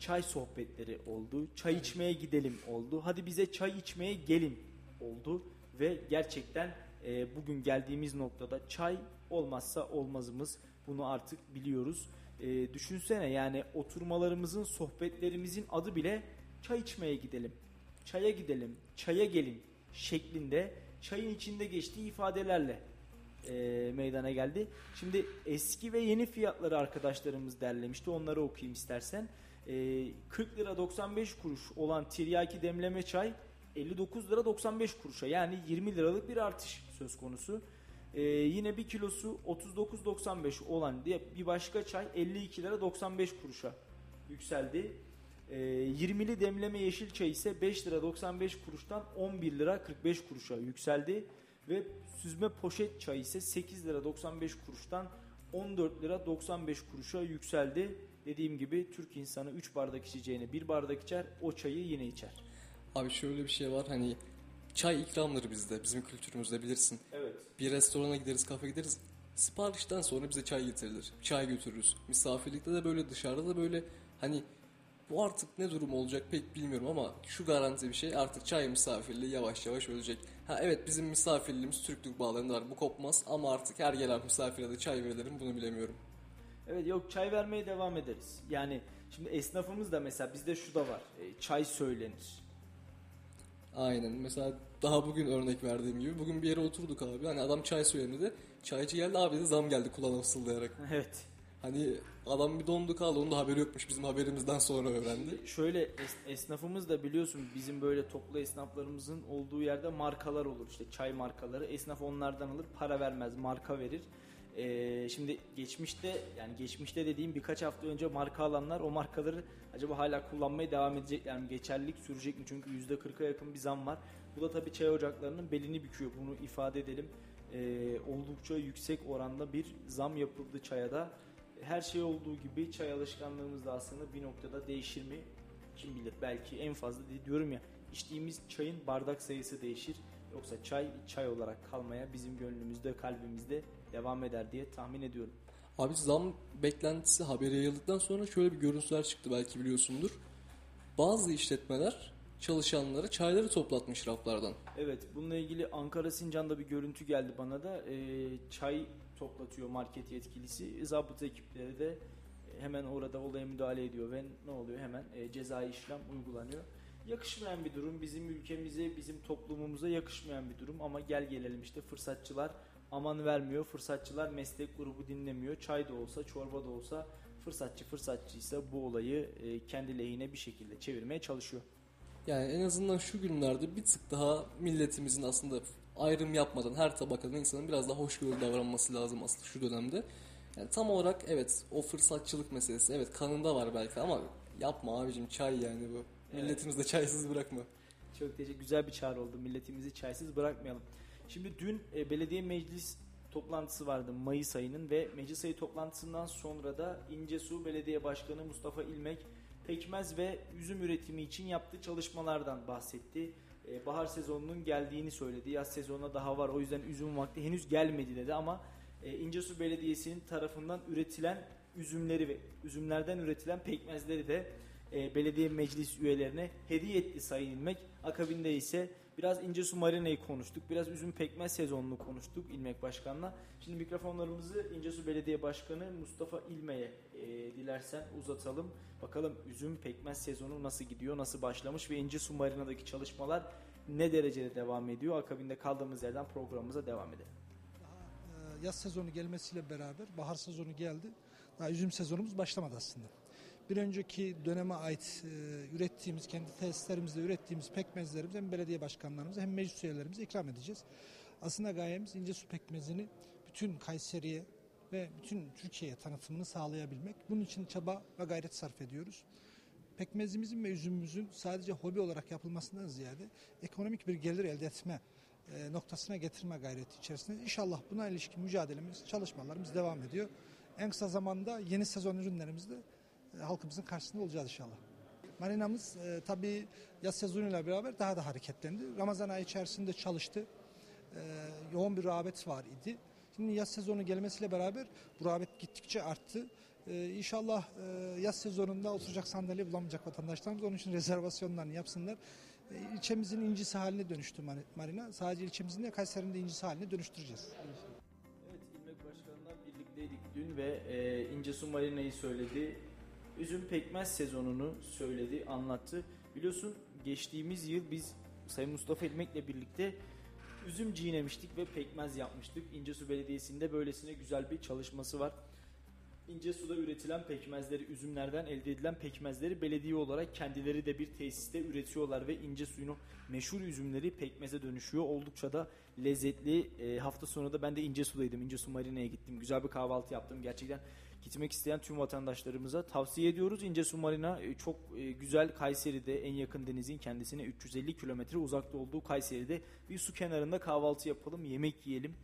çay sohbetleri oldu. Çay içmeye gidelim oldu. Hadi bize çay içmeye gelin oldu ve gerçekten e, bugün geldiğimiz noktada çay olmazsa olmazımız. Bunu artık biliyoruz. E, düşünsene yani oturmalarımızın, sohbetlerimizin adı bile çay içmeye gidelim. Çaya gidelim, çaya gelin şeklinde çayın içinde geçtiği ifadelerle e, meydana geldi. Şimdi eski ve yeni fiyatları arkadaşlarımız derlemişti. Onları okuyayım istersen. E, 40 lira 95 kuruş olan tiryaki demleme çay 59 lira 95 kuruşa yani 20 liralık bir artış söz konusu. E, yine bir kilosu 39.95 olan diye bir başka çay 52 lira 95 kuruşa yükseldi. E, 20'li demleme yeşil çay ise 5 lira 95 kuruştan 11 lira 45 kuruşa yükseldi. Ve süzme poşet çay ise 8 lira 95 kuruştan 14 lira 95 kuruşa yükseldi. Dediğim gibi Türk insanı 3 bardak içeceğine 1 bardak içer, o çayı yine içer. Abi şöyle bir şey var hani çay ikramları bizde bizim kültürümüzde bilirsin. Evet. Bir restorana gideriz kafe gideriz siparişten sonra bize çay getirilir. Çay götürürüz. Misafirlikte de böyle dışarıda da böyle hani bu artık ne durum olacak pek bilmiyorum ama şu garanti bir şey artık çay misafirliği yavaş yavaş ölecek. Ha evet bizim misafirliğimiz Türklük bağlarında var bu kopmaz ama artık her gelen misafire de çay verilir mi bunu bilemiyorum. Evet yok çay vermeye devam ederiz. Yani şimdi esnafımız da mesela bizde şu da var. e, çay söylenir. Aynen. Mesela daha bugün örnek verdiğim gibi bugün bir yere oturduk abi. Hani adam çay söyledi. Çaycı geldi abi dedi zam geldi kulağına fısıldayarak. Evet. Hani adam bir dondu kaldı. Onun da haberi yokmuş. Bizim haberimizden sonra öğrendi. Şöyle es- esnafımız da biliyorsun bizim böyle toplu esnaflarımızın olduğu yerde markalar olur. İşte çay markaları. Esnaf onlardan alır para vermez marka verir. Ee, şimdi geçmişte yani geçmişte dediğim birkaç hafta önce marka alanlar o markaları acaba hala kullanmaya devam edecekler mi? Geçerlilik sürecek mi? Çünkü %40'a yakın bir zam var. Bu da tabii çay ocaklarının belini büküyor. Bunu ifade edelim. Ee, oldukça yüksek oranda bir zam yapıldı çaya da. Her şey olduğu gibi çay alışkanlığımız da aslında bir noktada değişir mi? Kim bilir belki en fazla diyorum ya içtiğimiz çayın bardak sayısı değişir. Yoksa çay çay olarak kalmaya bizim gönlümüzde kalbimizde devam eder diye tahmin ediyorum. Abi zam beklentisi haberi yayıldıktan sonra şöyle bir görüntüler çıktı belki biliyorsundur. Bazı işletmeler çalışanları çayları toplatmış raflardan. Evet bununla ilgili Ankara Sincan'da bir görüntü geldi bana da Ee, çay toplatıyor market yetkilisi zabıta ekipleri de e, hemen orada olaya müdahale ediyor ve ne oluyor hemen e, cezai işlem uygulanıyor. Yakışmayan bir durum bizim ülkemize bizim toplumumuza yakışmayan bir durum ama gel gelelim işte fırsatçılar aman vermiyor fırsatçılar meslek grubu dinlemiyor çay da olsa çorba da olsa fırsatçı fırsatçıysa bu olayı e, kendi lehine bir şekilde çevirmeye çalışıyor. Yani en azından şu günlerde bir tık daha milletimizin aslında ayrım yapmadan her tabakadan insanın biraz daha hoşgörülü davranması lazım aslında şu dönemde. Yani tam olarak evet o fırsatçılık meselesi evet kanında var belki ama yapma abicim çay yani bu. Milletimizi de çaysız bırakma. Çok teşekkür güzel bir çağrı oldu. Milletimizi çaysız bırakmayalım. Şimdi dün e, belediye meclis toplantısı vardı Mayıs ayının ve meclis ayı toplantısından sonra da İncesu Belediye Başkanı Mustafa İlmek pekmez ve üzüm üretimi için yaptığı çalışmalardan bahsetti. E, bahar sezonunun geldiğini söyledi. Yaz sezonuna daha var o yüzden üzüm vakti henüz gelmedi dedi ama e, İncesu Belediyesi'nin tarafından üretilen üzümleri ve üzümlerden üretilen pekmezleri de e, belediye meclis üyelerine hediye etti Sayın İlmek. Akabinde ise biraz İncesu Marina'yı konuştuk. Biraz üzüm pekmez sezonunu konuştuk İlmek Başkan'la. Şimdi mikrofonlarımızı İncesu Belediye Başkanı Mustafa İlmek'e e, dilersen uzatalım. Bakalım üzüm pekmez sezonu nasıl gidiyor, nasıl başlamış ve İncesu Marina'daki çalışmalar ne derecede devam ediyor? Akabinde kaldığımız yerden programımıza devam edelim. Ee, yaz sezonu gelmesiyle beraber bahar sezonu geldi. Daha üzüm sezonumuz başlamadı aslında. Bir önceki döneme ait e, ürettiğimiz, kendi tesislerimizde ürettiğimiz pekmezlerimizi hem belediye başkanlarımıza hem meclis üyelerimize ikram edeceğiz. Aslında gayemiz ince su pekmezini bütün Kayseri'ye ve bütün Türkiye'ye tanıtımını sağlayabilmek. Bunun için çaba ve gayret sarf ediyoruz. Pekmezimizin ve üzümümüzün sadece hobi olarak yapılmasından ziyade ekonomik bir gelir elde etme e, noktasına getirme gayreti içerisinde. İnşallah buna ilişkin mücadelemiz, çalışmalarımız devam ediyor. En kısa zamanda yeni sezon ürünlerimizde e, halkımızın karşısında olacağız inşallah. Marinamız e, tabii yaz sezonuyla beraber daha da hareketlendi. Ramazan ayı içerisinde çalıştı. E, yoğun bir rağbet var idi. Şimdi yaz sezonu gelmesiyle beraber bu rağbet gittikçe arttı. E, inşallah e, yaz sezonunda oturacak sandalye bulamayacak vatandaşlarımız onun için rezervasyonlarını yapsınlar. E, ilçemizin incisi haline dönüştü mari- marina. Sadece ilçemizin de Kayseri'nin de incisi haline dönüştüreceğiz. Evet İlmek Başkan'la birlikteydik dün ve e, İnce Su Marina'yı söyledi. Üzüm pekmez sezonunu söyledi, anlattı. Biliyorsun geçtiğimiz yıl biz Sayın Mustafa İlmek'le birlikte üzüm çiğnemiştik ve pekmez yapmıştık. İnce Su Belediyesi'nde böylesine güzel bir çalışması var. İnce suda üretilen pekmezleri, üzümlerden elde edilen pekmezleri belediye olarak kendileri de bir tesiste üretiyorlar ve ince suyunu meşhur üzümleri pekmeze dönüşüyor. Oldukça da lezzetli. E, hafta sonu da ben de ince sudaydım. İnce su marinaya gittim. Güzel bir kahvaltı yaptım. Gerçekten gitmek isteyen tüm vatandaşlarımıza tavsiye ediyoruz. İnce su marina e, çok e, güzel. Kayseri'de en yakın denizin kendisine 350 kilometre uzakta olduğu Kayseri'de bir su kenarında kahvaltı yapalım, yemek yiyelim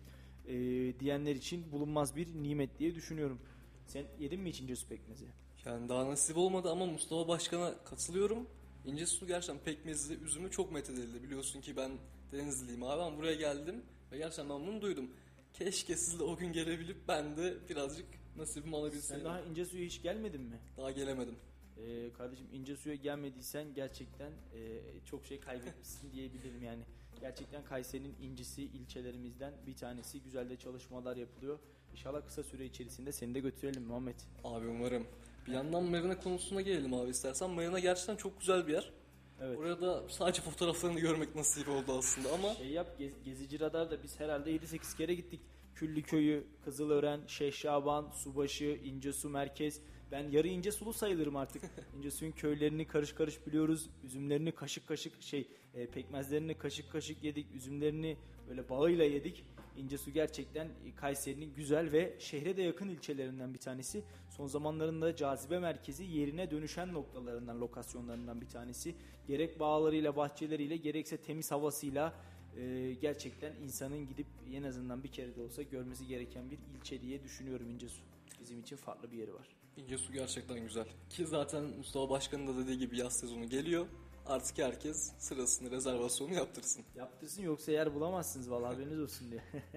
e, diyenler için bulunmaz bir nimet diye düşünüyorum. Sen yedin mi hiç ince su pekmezi? Yani daha nasip olmadı ama Mustafa Başkan'a katılıyorum. İnce su gerçekten pekmezli üzümü çok methedildi. Biliyorsun ki ben Denizliyim abi ama buraya geldim ve gerçekten ben bunu duydum. Keşke siz de o gün gelebilip ben de birazcık nasibimi alabilseydim. Sen daha ince suya hiç gelmedin mi? Daha gelemedim. Ee, kardeşim ince suya gelmediysen gerçekten e, çok şey kaybetmişsin diyebilirim yani. Gerçekten Kayseri'nin incisi ilçelerimizden bir tanesi. Güzel de çalışmalar yapılıyor. İnşallah kısa süre içerisinde seni de götürelim Muhammed. Abi umarım. Bir yandan marina konusuna gelelim abi istersen. Marina gerçekten çok güzel bir yer. Evet. Oraya da sadece fotoğraflarını görmek nasip oldu aslında ama Şey yap gez- gezici radarda biz herhalde 7-8 kere gittik. Küllü köyü, Kızılören, Şeyh Şaban, Subaşı, İncesu Merkez. Ben yarı ince sulu sayılırım artık. İncesuyun köylerini karış karış biliyoruz. Üzümlerini kaşık kaşık şey e, pekmezlerini kaşık kaşık yedik. Üzümlerini böyle bağıyla yedik. İncesu gerçekten e, Kayseri'nin güzel ve şehre de yakın ilçelerinden bir tanesi. Son zamanlarında cazibe merkezi yerine dönüşen noktalarından, lokasyonlarından bir tanesi. Gerek bağlarıyla, bahçeleriyle, gerekse temiz havasıyla e, gerçekten insanın gidip en azından bir kere de olsa görmesi gereken bir ilçe diye düşünüyorum İncesu. Bizim için farklı bir yeri var. İnce su gerçekten güzel. Ki zaten Mustafa Başkan'ın da dediği gibi yaz sezonu geliyor. Artık herkes sırasını rezervasyonu yaptırsın. Yaptırsın yoksa yer bulamazsınız vallahi haberiniz olsun diye.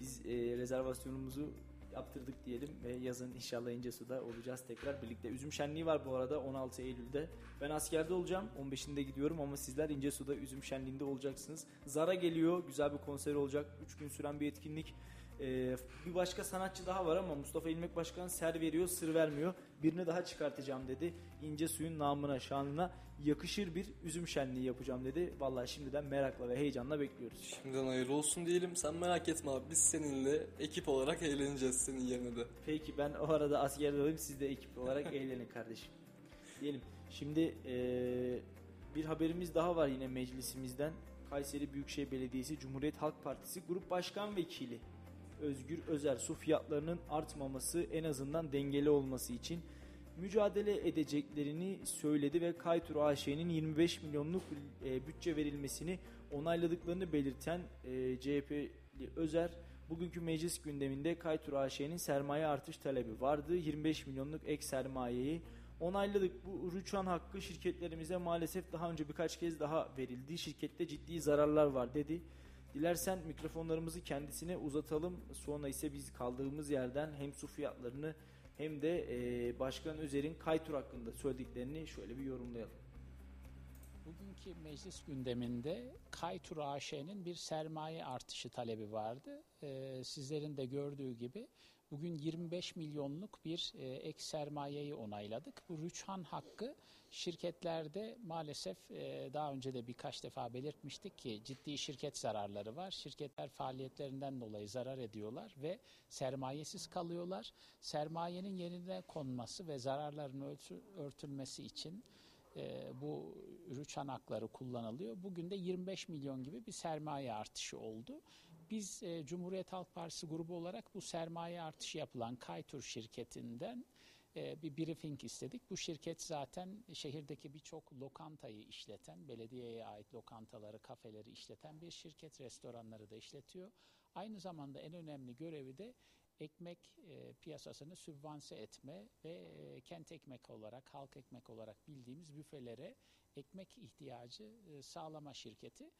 Biz e, rezervasyonumuzu yaptırdık diyelim ve yazın inşallah İncesu'da olacağız tekrar birlikte. Üzüm şenliği var bu arada 16 Eylül'de. Ben askerde olacağım 15'inde gidiyorum ama sizler İncesu'da üzüm şenliğinde olacaksınız. Zara geliyor güzel bir konser olacak 3 gün süren bir etkinlik. Ee, bir başka sanatçı daha var ama Mustafa İlmek Başkan ser veriyor sır vermiyor. Birini daha çıkartacağım dedi. İnce suyun namına şanına yakışır bir üzüm şenliği yapacağım dedi. Vallahi şimdiden merakla ve heyecanla bekliyoruz. Şimdiden hayırlı olsun diyelim. Sen merak etme abi. Biz seninle ekip olarak eğleneceğiz senin yerine de. Peki ben o arada askerde olayım siz de ekip olarak eğlenin kardeşim. Diyelim. Şimdi eee, bir haberimiz daha var yine meclisimizden. Kayseri Büyükşehir Belediyesi Cumhuriyet Halk Partisi Grup Başkan Vekili Özgür Özer su fiyatlarının artmaması en azından dengeli olması için mücadele edeceklerini söyledi ve Kaytur AŞ'nin 25 milyonluk e, bütçe verilmesini onayladıklarını belirten e, CHP'li Özer bugünkü meclis gündeminde Kaytur AŞ'nin sermaye artış talebi vardı. 25 milyonluk ek sermayeyi onayladık. Bu rüçhan hakkı şirketlerimize maalesef daha önce birkaç kez daha verildi. Şirkette ciddi zararlar var dedi. Dilersen mikrofonlarımızı kendisine uzatalım. Sonra ise biz kaldığımız yerden hem su fiyatlarını hem de e, Başkan Özer'in Kaytur hakkında söylediklerini şöyle bir yorumlayalım. Bugünkü meclis gündeminde Kaytur AŞ'nin bir sermaye artışı talebi vardı. Ee, sizlerin de gördüğü gibi bugün 25 milyonluk bir e, ek sermayeyi onayladık. Bu rüçhan hakkı şirketlerde maalesef e, daha önce de birkaç defa belirtmiştik ki ciddi şirket zararları var. Şirketler faaliyetlerinden dolayı zarar ediyorlar ve sermayesiz kalıyorlar. Sermayenin yerine konması ve zararların örtülmesi için e, bu rüçhan hakları kullanılıyor. Bugün de 25 milyon gibi bir sermaye artışı oldu. Biz e, Cumhuriyet Halk Partisi grubu olarak bu sermaye artışı yapılan Kaytur şirketinden e, bir briefing istedik. Bu şirket zaten şehirdeki birçok lokantayı işleten, belediyeye ait lokantaları, kafeleri işleten bir şirket, restoranları da işletiyor. Aynı zamanda en önemli görevi de ekmek e, piyasasını sübvanse etme ve e, kent ekmek olarak, halk ekmek olarak bildiğimiz büfelere ekmek ihtiyacı e, sağlama şirketi.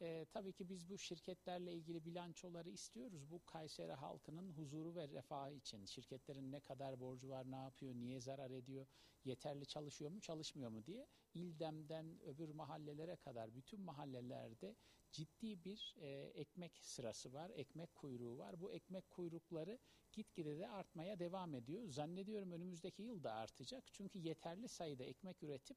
E, tabii ki biz bu şirketlerle ilgili bilançoları istiyoruz. Bu Kayseri halkının huzuru ve refahı için. Şirketlerin ne kadar borcu var, ne yapıyor, niye zarar ediyor, yeterli çalışıyor mu, çalışmıyor mu diye. İldem'den öbür mahallelere kadar bütün mahallelerde ciddi bir e, ekmek sırası var, ekmek kuyruğu var. Bu ekmek kuyrukları gitgide de artmaya devam ediyor. Zannediyorum önümüzdeki yıl da artacak. Çünkü yeterli sayıda ekmek üretip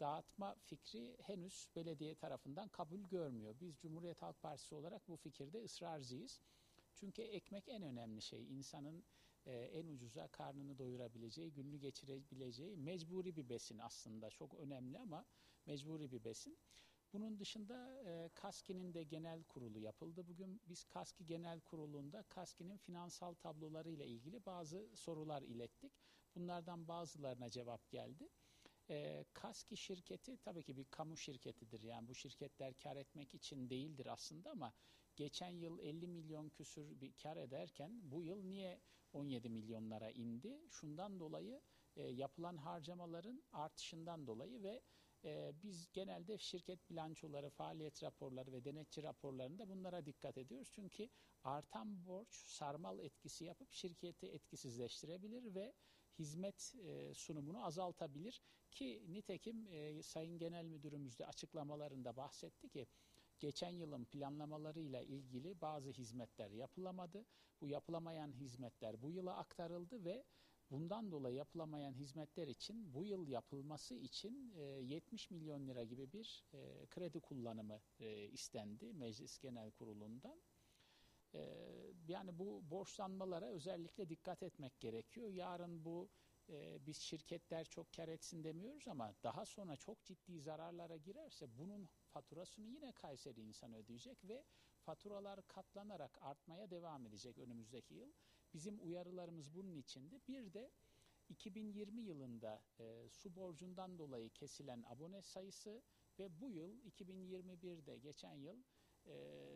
dağıtma fikri henüz belediye tarafından kabul görmüyor. Biz Cumhuriyet Halk Partisi olarak bu fikirde ısrarcıyız. Çünkü ekmek en önemli şey. İnsanın e, en ucuza karnını doyurabileceği, gününü geçirebileceği mecburi bir besin aslında. Çok önemli ama mecburi bir besin. Bunun dışında e, KASKİ'nin de genel kurulu yapıldı. Bugün biz KASKİ Genel Kurulu'nda KASKİ'nin finansal tabloları ile ilgili bazı sorular ilettik. Bunlardan bazılarına cevap geldi. E, KASKİ şirketi tabii ki bir kamu şirketidir. Yani bu şirketler kar etmek için değildir aslında ama geçen yıl 50 milyon küsür bir kar ederken bu yıl niye 17 milyonlara indi? Şundan dolayı e, yapılan harcamaların artışından dolayı ve e, biz genelde şirket bilançoları, faaliyet raporları ve denetçi raporlarında bunlara dikkat ediyoruz. Çünkü artan borç sarmal etkisi yapıp şirketi etkisizleştirebilir ve hizmet e, sunumunu azaltabilir ki nitekim e, Sayın Genel Müdürümüz de açıklamalarında bahsetti ki geçen yılın planlamalarıyla ilgili bazı hizmetler yapılamadı. Bu yapılamayan hizmetler bu yıla aktarıldı ve bundan dolayı yapılamayan hizmetler için bu yıl yapılması için e, 70 milyon lira gibi bir e, kredi kullanımı e, istendi Meclis Genel Kurulu'ndan. Ee, yani bu borçlanmalara özellikle dikkat etmek gerekiyor. Yarın bu e, biz şirketler çok kar etsin demiyoruz ama daha sonra çok ciddi zararlara girerse bunun faturasını yine Kayseri insan ödeyecek ve faturalar katlanarak artmaya devam edecek önümüzdeki yıl. Bizim uyarılarımız bunun içindi. Bir de 2020 yılında e, su borcundan dolayı kesilen abone sayısı ve bu yıl 2021'de geçen yıl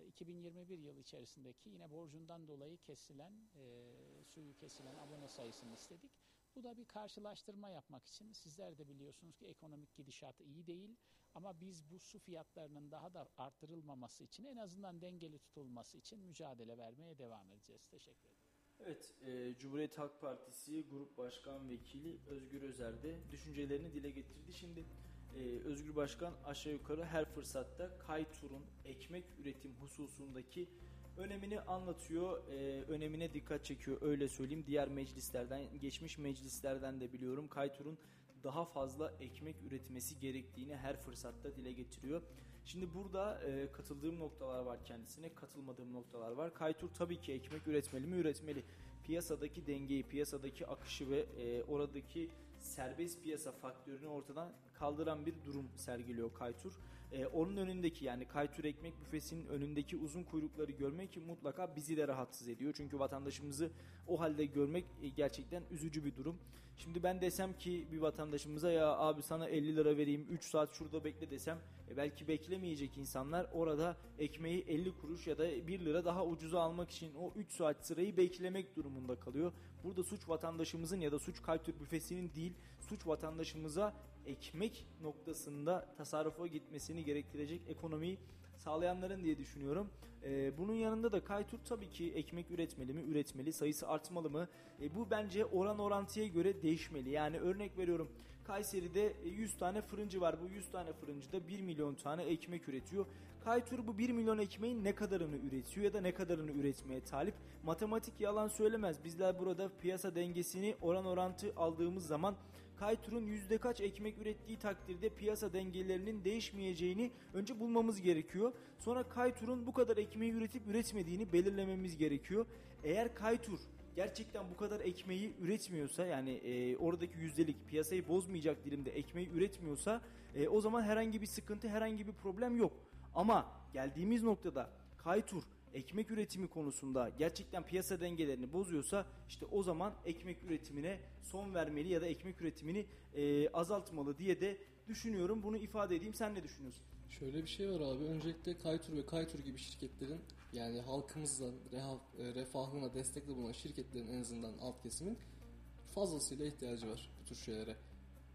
2021 yıl içerisindeki yine borcundan dolayı kesilen e, suyu kesilen abone sayısını istedik. Bu da bir karşılaştırma yapmak için sizler de biliyorsunuz ki ekonomik gidişatı iyi değil ama biz bu su fiyatlarının daha da arttırılmaması için en azından dengeli tutulması için mücadele vermeye devam edeceğiz. Teşekkür ederim. Evet, e, Cumhuriyet Halk Partisi Grup Başkan Vekili Özgür Özer de düşüncelerini dile getirdi. Şimdi e, Özgür Başkan aşağı yukarı her fırsatta Kaytur'un ekmek üretim hususundaki önemini anlatıyor, e, önemine dikkat çekiyor öyle söyleyeyim. Diğer meclislerden, geçmiş meclislerden de biliyorum Kaytur'un daha fazla ekmek üretmesi gerektiğini her fırsatta dile getiriyor. Şimdi burada e, katıldığım noktalar var kendisine, katılmadığım noktalar var. Kaytur tabii ki ekmek üretmeli mi? Üretmeli. Piyasadaki dengeyi, piyasadaki akışı ve e, oradaki serbest piyasa faktörünü ortadan kaldıran bir durum sergiliyor Kaytur. Ee, onun önündeki yani Kaytur ekmek büfesinin önündeki uzun kuyrukları görmek mutlaka bizi de rahatsız ediyor. Çünkü vatandaşımızı o halde görmek e, gerçekten üzücü bir durum. Şimdi ben desem ki bir vatandaşımıza ya abi sana 50 lira vereyim 3 saat şurada bekle desem e, belki beklemeyecek insanlar orada ekmeği 50 kuruş ya da 1 lira daha ucuza almak için o 3 saat sırayı beklemek durumunda kalıyor. Burada suç vatandaşımızın ya da suç Kaytur büfesinin değil suç vatandaşımıza ekmek noktasında tasarrufa gitmesini gerektirecek ekonomiyi sağlayanların diye düşünüyorum. Ee, bunun yanında da Kaytur tabii ki ekmek üretmeli mi? Üretmeli. Sayısı artmalı mı? E, bu bence oran orantıya göre değişmeli. Yani örnek veriyorum Kayseri'de 100 tane fırıncı var. Bu 100 tane fırıncı da 1 milyon tane ekmek üretiyor. Kaytur bu 1 milyon ekmeğin ne kadarını üretiyor ya da ne kadarını üretmeye talip? Matematik yalan söylemez. Bizler burada piyasa dengesini oran orantı aldığımız zaman Kaytur'un yüzde kaç ekmek ürettiği takdirde piyasa dengelerinin değişmeyeceğini önce bulmamız gerekiyor. Sonra Kaytur'un bu kadar ekmeği üretip üretmediğini belirlememiz gerekiyor. Eğer Kaytur gerçekten bu kadar ekmeği üretmiyorsa yani e, oradaki yüzdelik piyasayı bozmayacak dilimde ekmeği üretmiyorsa e, o zaman herhangi bir sıkıntı herhangi bir problem yok. Ama geldiğimiz noktada Kaytur ekmek üretimi konusunda gerçekten piyasa dengelerini bozuyorsa işte o zaman ekmek üretimine son vermeli ya da ekmek üretimini e, azaltmalı diye de düşünüyorum. Bunu ifade edeyim. Sen ne düşünüyorsun? Şöyle bir şey var abi. Öncelikle Kaytur ve Kaytur gibi şirketlerin yani halkımızdan reha- e, refahına destekli bulunan şirketlerin en azından alt kesimin fazlasıyla ihtiyacı var bu tür şeylere.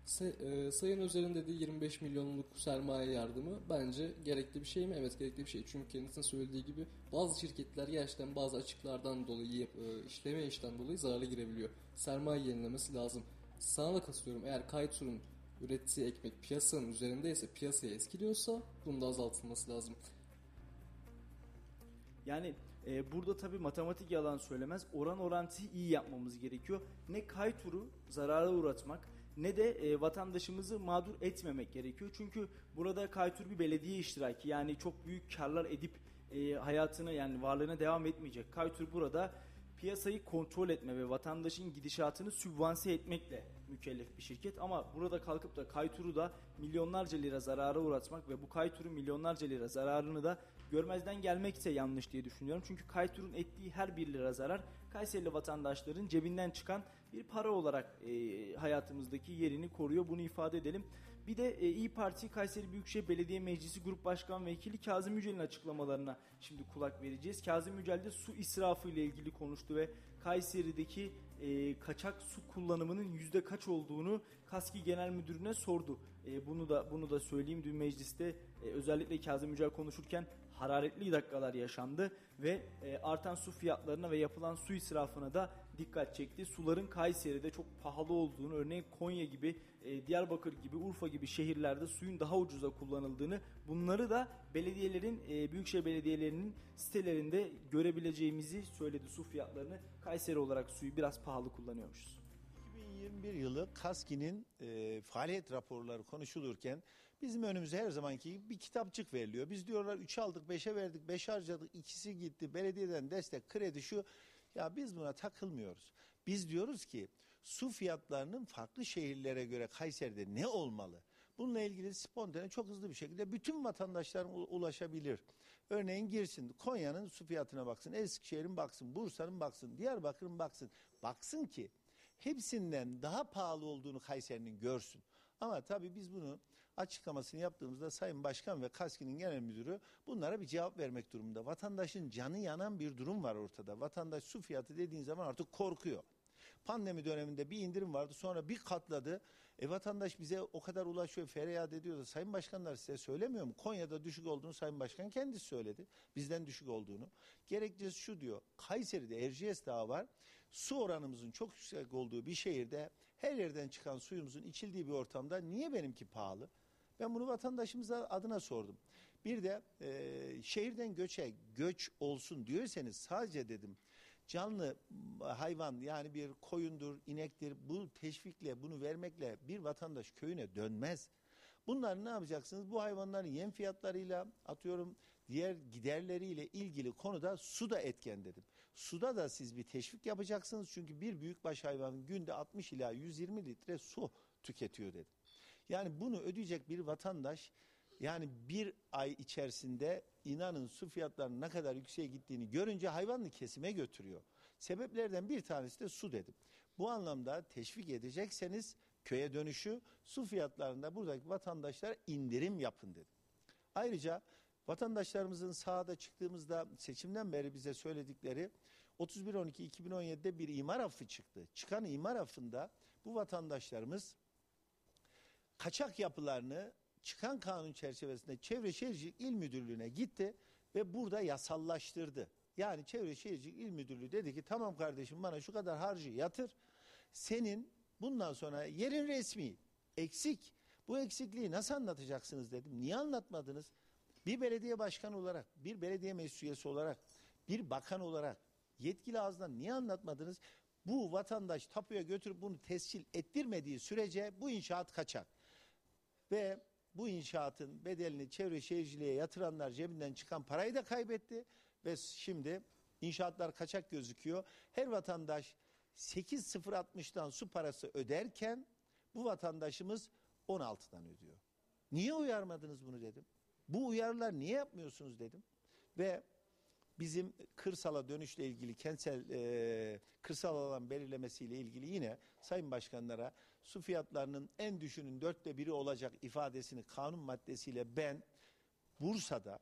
E, Sayın Özer'in dediği 25 milyonluk sermaye yardımı bence gerekli bir şey mi? Evet gerekli bir şey. Çünkü kendisinin söylediği gibi bazı şirketler gerçekten bazı açıklardan dolayı e, işleme işten dolayı zarara girebiliyor. Sermaye yenilemesi lazım. Sana da katılıyorum. Eğer Kaytur'un ürettiği ekmek piyasanın üzerindeyse piyasaya eskiliyorsa bunun da azaltılması lazım. Yani e, burada tabii matematik yalan söylemez. Oran orantıyı iyi yapmamız gerekiyor. Ne kayturu zarara uğratmak ne de e, vatandaşımızı mağdur etmemek gerekiyor. Çünkü burada kaytur bir belediye iştiraki. Yani çok büyük karlar edip e, hayatına yani varlığına devam etmeyecek. Kaytur burada piyasayı kontrol etme ve vatandaşın gidişatını sübvanse etmekle mükellef bir şirket ama burada kalkıp da Kaytur'u da milyonlarca lira zarara uğratmak ve bu Kaytur'un milyonlarca lira zararını da görmezden gelmek de yanlış diye düşünüyorum. Çünkü Kaytur'un ettiği her bir lira zarar Kayserili vatandaşların cebinden çıkan bir para olarak e, hayatımızdaki yerini koruyor. Bunu ifade edelim. Bir de e, İyi Parti Kayseri Büyükşehir Belediye Meclisi Grup Başkan Vekili Kazım Yücel'in açıklamalarına şimdi kulak vereceğiz. Kazım Yücel de su israfı ile ilgili konuştu ve Kayseri'deki e, kaçak su kullanımının yüzde kaç olduğunu Kaski Genel Müdürü'ne sordu. E, bunu da bunu da söyleyeyim dün mecliste e, özellikle Kazım Yücel konuşurken hararetli dakikalar yaşandı ve e, artan su fiyatlarına ve yapılan su israfına da dikkat çekti. Suların Kayseri'de çok pahalı olduğunu, örneğin Konya gibi, e, Diyarbakır gibi, Urfa gibi şehirlerde suyun daha ucuza kullanıldığını, bunları da belediyelerin, e, büyükşehir belediyelerinin sitelerinde görebileceğimizi söyledi su fiyatlarını. Kayseri olarak suyu biraz pahalı kullanıyormuşuz. 2021 yılı KASKİ'nin e, faaliyet raporları konuşulurken bizim önümüze her zamanki gibi bir kitapçık veriliyor. Biz diyorlar 3 aldık, 5'e verdik, 5 harcadık, ikisi gitti, belediyeden destek, kredi şu. Ya biz buna takılmıyoruz. Biz diyoruz ki su fiyatlarının farklı şehirlere göre Kayseri'de ne olmalı? Bununla ilgili spontane çok hızlı bir şekilde bütün vatandaşlar u- ulaşabilir. Örneğin girsin Konya'nın su fiyatına baksın, Eskişehir'in baksın, Bursa'nın baksın, Diyarbakır'ın baksın. Baksın ki hepsinden daha pahalı olduğunu Kayseri'nin görsün. Ama tabii biz bunu açıklamasını yaptığımızda Sayın Başkan ve KASKİ'nin genel müdürü bunlara bir cevap vermek durumunda. Vatandaşın canı yanan bir durum var ortada. Vatandaş su fiyatı dediğin zaman artık korkuyor. Pandemi döneminde bir indirim vardı sonra bir katladı. E vatandaş bize o kadar ulaşıyor feryat ediyor da Sayın Başkanlar size söylemiyor mu? Konya'da düşük olduğunu Sayın Başkan kendisi söyledi. Bizden düşük olduğunu. Gerekçesi şu diyor. Kayseri'de Erciyes Dağı var. Su oranımızın çok yüksek olduğu bir şehirde her yerden çıkan suyumuzun içildiği bir ortamda niye benimki pahalı? Ben bunu vatandaşımıza adına sordum. Bir de e, şehirden göçe göç olsun diyorsanız sadece dedim canlı hayvan yani bir koyundur, inektir bu teşvikle bunu vermekle bir vatandaş köyüne dönmez. Bunlar ne yapacaksınız? Bu hayvanların yem fiyatlarıyla atıyorum diğer giderleriyle ilgili konuda su da etken dedim. Suda da siz bir teşvik yapacaksınız çünkü bir büyükbaş hayvan günde 60 ila 120 litre su tüketiyor dedim. Yani bunu ödeyecek bir vatandaş yani bir ay içerisinde inanın su fiyatlarının ne kadar yükseğe gittiğini görünce hayvanlı kesime götürüyor. Sebeplerden bir tanesi de su dedim. Bu anlamda teşvik edecekseniz köye dönüşü su fiyatlarında buradaki vatandaşlara indirim yapın dedim. Ayrıca vatandaşlarımızın sahada çıktığımızda seçimden beri bize söyledikleri 31-12-2017'de bir imar affı çıktı. Çıkan imar affında bu vatandaşlarımız kaçak yapılarını çıkan kanun çerçevesinde Çevre Şehircilik İl Müdürlüğü'ne gitti ve burada yasallaştırdı. Yani Çevre Şehircilik İl Müdürlüğü dedi ki tamam kardeşim bana şu kadar harcı yatır. Senin bundan sonra yerin resmi eksik. Bu eksikliği nasıl anlatacaksınız dedim. Niye anlatmadınız? Bir belediye başkanı olarak, bir belediye meclis üyesi olarak, bir bakan olarak yetkili ağızdan niye anlatmadınız? Bu vatandaş tapuya götürüp bunu tescil ettirmediği sürece bu inşaat kaçak. Ve bu inşaatın bedelini çevre şehirciliğe yatıranlar cebinden çıkan parayı da kaybetti. Ve şimdi inşaatlar kaçak gözüküyor. Her vatandaş 8.060'dan su parası öderken bu vatandaşımız 16'dan ödüyor. Niye uyarmadınız bunu dedim. Bu uyarılar niye yapmıyorsunuz dedim. Ve bizim kırsala dönüşle ilgili kentsel e, kırsal alan belirlemesiyle ilgili yine sayın başkanlara su fiyatlarının en düşünün dörtte biri olacak ifadesini kanun maddesiyle ben Bursa'da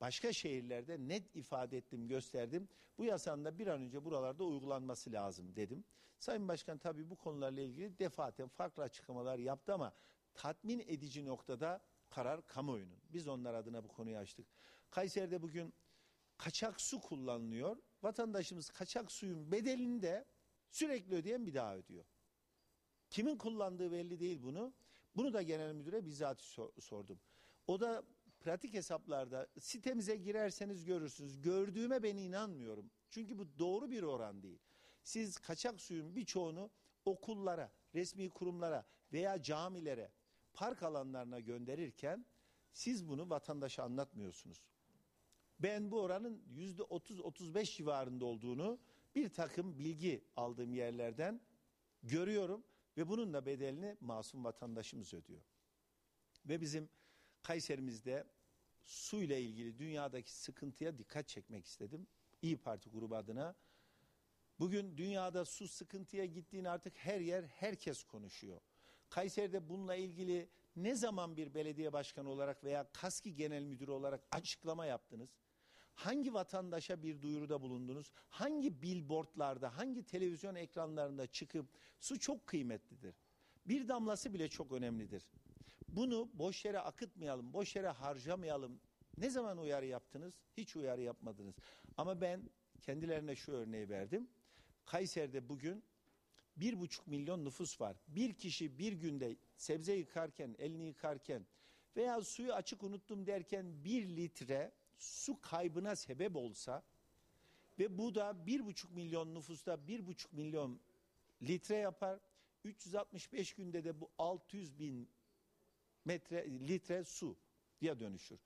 başka şehirlerde net ifade ettim gösterdim. Bu yasanın da bir an önce buralarda uygulanması lazım dedim. Sayın Başkan tabii bu konularla ilgili defaten farklı açıklamalar yaptı ama tatmin edici noktada karar kamuoyunun. Biz onlar adına bu konuyu açtık. Kayseri'de bugün kaçak su kullanılıyor. Vatandaşımız kaçak suyun bedelini de sürekli ödeyen bir daha ödüyor. Kimin kullandığı belli değil bunu. Bunu da genel müdüre bizzat so- sordum. O da pratik hesaplarda sitemize girerseniz görürsünüz. Gördüğüme ben inanmıyorum. Çünkü bu doğru bir oran değil. Siz kaçak suyun birçoğunu okullara, resmi kurumlara veya camilere, park alanlarına gönderirken siz bunu vatandaşa anlatmıyorsunuz. Ben bu oranın yüzde 30-35 civarında olduğunu bir takım bilgi aldığım yerlerden görüyorum ve bunun da bedelini masum vatandaşımız ödüyor. Ve bizim Kayserimizde su ile ilgili dünyadaki sıkıntıya dikkat çekmek istedim. İyi Parti grubu adına. Bugün dünyada su sıkıntıya gittiğini artık her yer herkes konuşuyor. Kayseri'de bununla ilgili ne zaman bir belediye başkanı olarak veya KASKİ genel müdürü olarak açıklama yaptınız? Hangi vatandaşa bir duyuruda bulundunuz? Hangi billboardlarda, hangi televizyon ekranlarında çıkıp su çok kıymetlidir. Bir damlası bile çok önemlidir. Bunu boş yere akıtmayalım, boş yere harcamayalım. Ne zaman uyarı yaptınız? Hiç uyarı yapmadınız. Ama ben kendilerine şu örneği verdim. Kayseri'de bugün bir buçuk milyon nüfus var. Bir kişi bir günde sebze yıkarken, elini yıkarken veya suyu açık unuttum derken bir litre su kaybına sebep olsa ve bu da bir buçuk milyon nüfusta bir buçuk milyon litre yapar. 365 günde de bu 600 bin metre litre su ya dönüşür.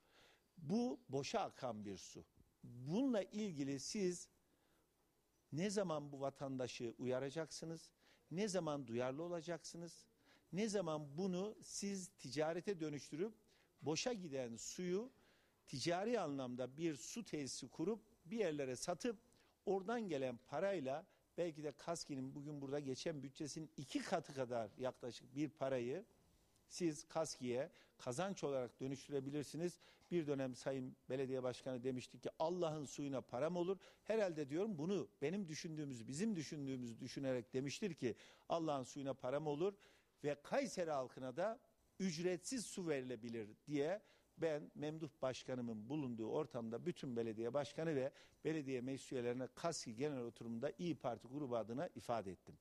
Bu boşa akan bir su. Bununla ilgili siz ne zaman bu vatandaşı uyaracaksınız? Ne zaman duyarlı olacaksınız? Ne zaman bunu siz ticarete dönüştürüp boşa giden suyu ticari anlamda bir su tesisi kurup bir yerlere satıp oradan gelen parayla belki de KASKİ'nin bugün burada geçen bütçesinin iki katı kadar yaklaşık bir parayı siz KASKİ'ye kazanç olarak dönüştürebilirsiniz. Bir dönem Sayın Belediye Başkanı demişti ki Allah'ın suyuna param olur. Herhalde diyorum bunu benim düşündüğümüzü, bizim düşündüğümüzü düşünerek demiştir ki Allah'ın suyuna param olur ve Kayseri halkına da ücretsiz su verilebilir diye ben Memduh Başkanımın bulunduğu ortamda bütün belediye başkanı ve belediye meclis üyelerine KASKİ genel oturumda İyi Parti grubu adına ifade ettim.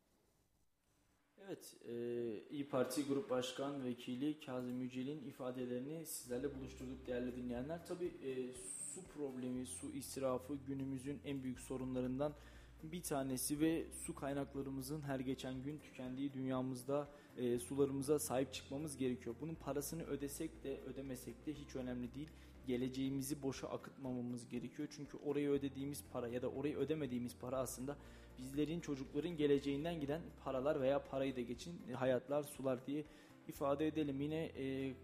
Evet, e, İyi Parti Grup Başkan Vekili Kazım Yücel'in ifadelerini sizlerle buluşturduk değerli dinleyenler. Tabii e, su problemi, su israfı günümüzün en büyük sorunlarından bir tanesi ve su kaynaklarımızın her geçen gün tükendiği dünyamızda e, sularımıza sahip çıkmamız gerekiyor. Bunun parasını ödesek de ödemesek de hiç önemli değil. Geleceğimizi boşa akıtmamamız gerekiyor. Çünkü oraya ödediğimiz para ya da orayı ödemediğimiz para aslında bizlerin çocukların geleceğinden giden paralar veya parayı da geçin e, hayatlar sular diye ifade edelim. Yine e,